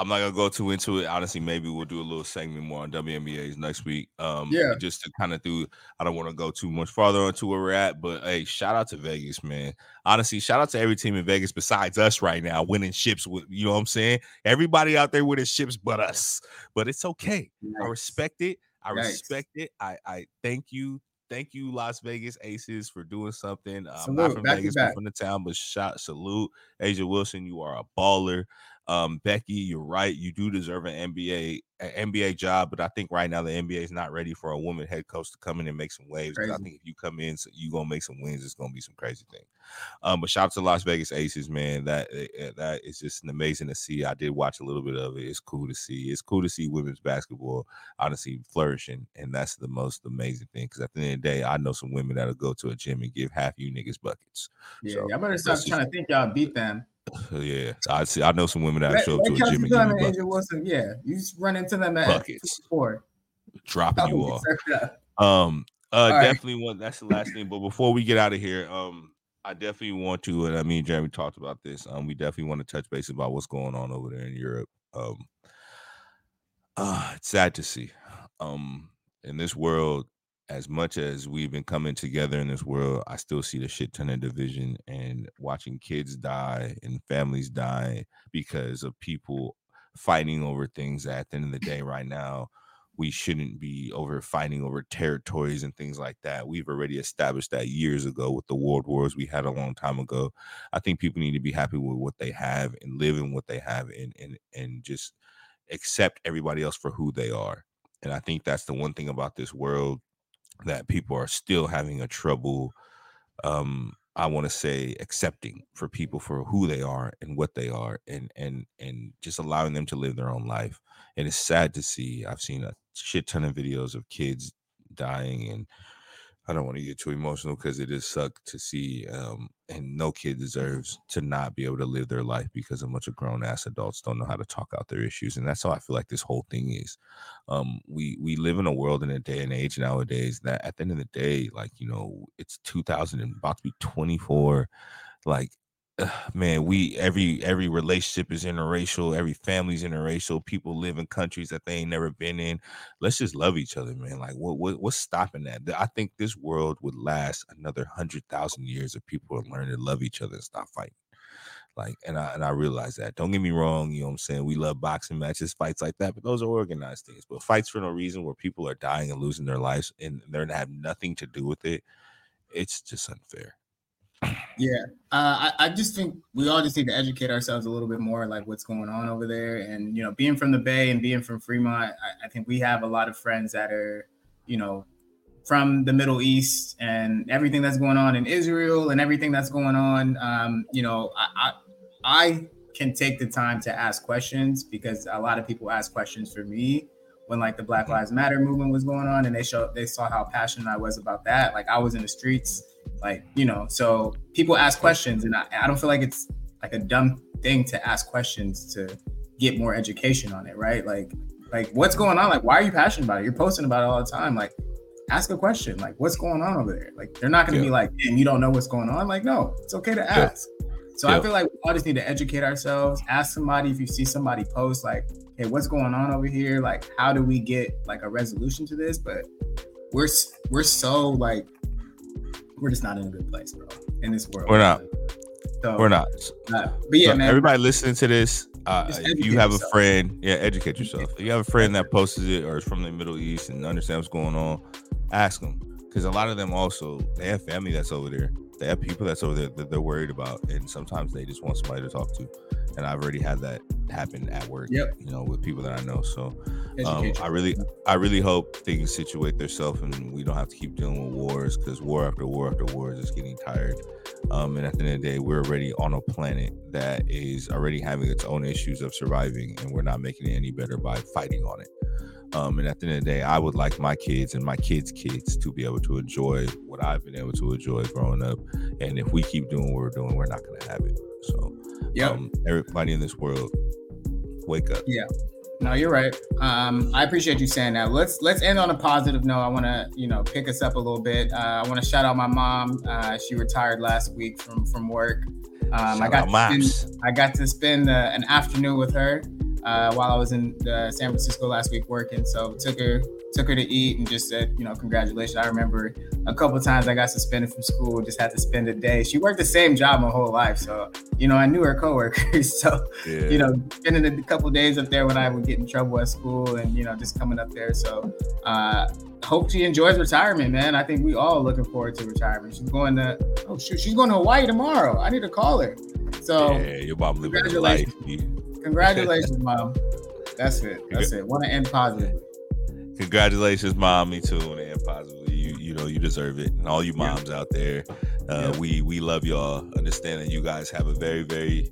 Speaker 1: I'm not gonna go too into it. Honestly, maybe we'll do a little segment more on WNBA's next week. Um,
Speaker 2: yeah,
Speaker 1: just to kind of do. I don't want to go too much farther into where we're at, but hey, shout out to Vegas, man. Honestly, shout out to every team in Vegas besides us right now, winning ships. With you know what I'm saying? Everybody out there winning ships, but us. But it's okay. Nice. I respect it. I nice. respect it. I I thank you thank you, Las Vegas Aces, for doing something. Um, not from Vegas, but from the town, but shot salute. A'ja Wilson, you are a baller. Um, Becky, you're right. You do deserve an NBA an NBA job, but I think right now the NBA is not ready for a woman head coach to come in and make some waves. I think if you come in, so you gonna make some wins. It's gonna be some crazy thing. Um, but shout out to Las Vegas Aces, man. That eh, eh, that is just amazing to see. I did watch a little bit of it. It's cool to see. It's cool to see women's basketball honestly flourishing, and that's the most amazing thing. Because at the end of the day, I know some women that'll go to a gym and give half you niggas buckets.
Speaker 2: Yeah, so, y'all better stop trying to think y'all beat them.
Speaker 1: Yeah, I see. I know some women that show up to a gym and give
Speaker 2: A'ja Wilson, yeah, you just run into them at buckets, four,
Speaker 1: dropping you off. Um, uh, All definitely right. one. That's the last thing. But before we get out of here, um, I definitely want to, and I mean, Jeremy talked about this. Um, we definitely want to touch base about what's going on over there in Europe. Um, uh, it's sad to see. Um, in this world, as much as we've been coming together in this world, I still see the shit ton of division and watching kids die and families die because of people fighting over things that at the end of the day, right now, we shouldn't be over fighting over territories and things like that. We've already established that years ago with the world wars we had a long time ago. I think people need to be happy with what they have and live in what they have and and and just accept everybody else for who they are. And I think that's the one thing about this world that people are still having a trouble um i want to say accepting for people for who they are and what they are and and and just allowing them to live their own life. And it's sad to see i've seen a shit ton of videos of kids dying and I don't want to get too emotional because it is suck to see, um, and no kid deserves to not be able to live their life because a bunch of grown ass adults don't know how to talk out their issues, and that's how I feel like this whole thing is. Um, we we live in a world in a day and age nowadays that at the end of the day, like you know, it's 2000 and about to be 24. Like man, we every every relationship is interracial, every family's interracial. People live in countries that they ain't never been in. Let's just love each other, man. Like what, what what's stopping that? I think this world would last another hundred thousand years if people would learn to love each other and stop fighting. Like, and I and I realize that. Don't get me wrong, you know what I'm saying? We love boxing matches, fights like that, but those are organized things. But fights for no reason where people are dying and losing their lives and they're gonna have nothing to do with it, it's just unfair.
Speaker 2: Yeah, uh, I, I just think we all just need to educate ourselves a little bit more, like what's going on over there. And you know, being from the Bay and being from Fremont, I, I think we have a lot of friends that are, you know, from the Middle East and everything that's going on in Israel and everything that's going on. Um, you know, I, I, I can take the time to ask questions because a lot of people ask questions for me when like the Black mm-hmm. Lives Matter movement was going on and they showed they saw how passionate I was about that. Like I was in the streets like, you know, so people ask questions, and I, I don't feel like it's like a dumb thing to ask questions to get more education on it, right? Like, like what's going on? Like, why are you passionate about it? You're posting about it all the time. Like, ask a question. Like, what's going on over there? Like, they're not going to yeah. be like, and you don't know what's going on. Like, no, it's okay to ask. Yeah. So yeah. I feel like we all just need to educate ourselves. Ask somebody if you see somebody post like, "Hey, what's going on over here? Like, how do we get like a resolution to this?" But we're we're so like we're just not in a good place, bro. In this world,
Speaker 1: we're not. So, we're not.
Speaker 2: Uh, but yeah, so man.
Speaker 1: Everybody listening to this, Uh, if you have yourself. a friend, yeah, educate yourself. If you have a friend that posts it or is from the Middle East and understands what's going on, ask them because a lot of them also they have family that's over there. They have people that's over there that they're worried about, and sometimes they just want somebody to talk to. And I've already had that happen at work.
Speaker 2: Yep.
Speaker 1: You know, with people that I know. So um, I really, I really hope things situate themselves, and we don't have to keep dealing with wars because war after war after war is just getting tired. Um, and at the end of the day, we're already on a planet that is already having its own issues of surviving, and we're not making it any better by fighting on it. Um, and at the end of the day, I would like my kids and my kids' kids to be able to enjoy what I've been able to enjoy growing up. And if we keep doing what we're doing, we're not going to have it. So, yeah, um, everybody in this world, wake up.
Speaker 2: Yeah. No, you're right. Um, I appreciate you saying that. Let's let's end on a positive note. I want to you know pick us up a little bit. Uh, I want to shout out my mom. Uh, she retired last week from from work. Um, I got to spend, I got to spend uh, an afternoon with her uh, while I was in uh, San Francisco last week working. So took her took her to eat and just said, you know, congratulations. I remember a couple times I got suspended from school, just had to spend a day. She worked the same job my whole life, so you know I knew her coworkers. So yeah. you know, spending a couple days up there when I would get in trouble at school, and you know, just coming up there. So. Uh, hope she enjoys retirement, man. I think we all looking forward to retirement. She's going to oh shoot, she's going to Hawaii tomorrow. I need to call her. So
Speaker 1: yeah, your mom living a life.
Speaker 2: Congratulations, mom. That's it. That's it. Want to end positively.
Speaker 1: Congratulations, mom. Me too. Want to end positively. You, you know, you deserve it. And all you moms yeah. out there, uh, yeah. we we love y'all. Understand that you guys have a very very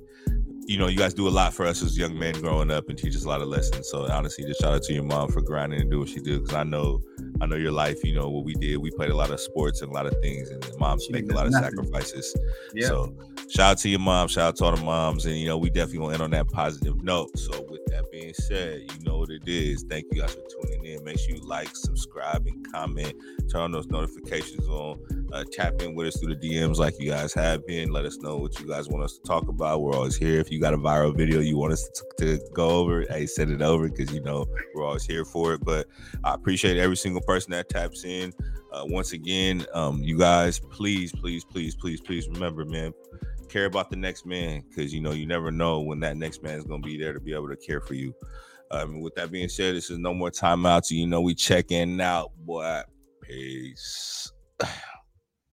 Speaker 1: you know, you guys do a lot for us as young men growing up and teach us a lot of lessons. So honestly, just shout out to your mom for grinding and do what she did because I know, I know your life. You know what we did. We played a lot of sports and a lot of things, and moms she make a lot of sacrifices. Yeah. So shout out to your mom. Shout out to all the moms, and you know we definitely gonna end on that positive note. So with that being said, you know what it is. Thank you guys for tuning in. Make sure you like, subscribe, and comment. Turn on those notifications on. Uh, tap in with us through the DMs like you guys have been. Let us know what you guys want us to talk about. We're always here. If you got a viral video you want us to, to go over, hey, send it over because you know we're always here for it. But I appreciate every single person that taps in. Uh, once again, um, you guys, please, please, please, please, please remember, man, care about the next man because you know you never know when that next man is going to be there to be able to care for you. Um, with that being said, this is no more timeouts. You know we check in now, boy. Peace.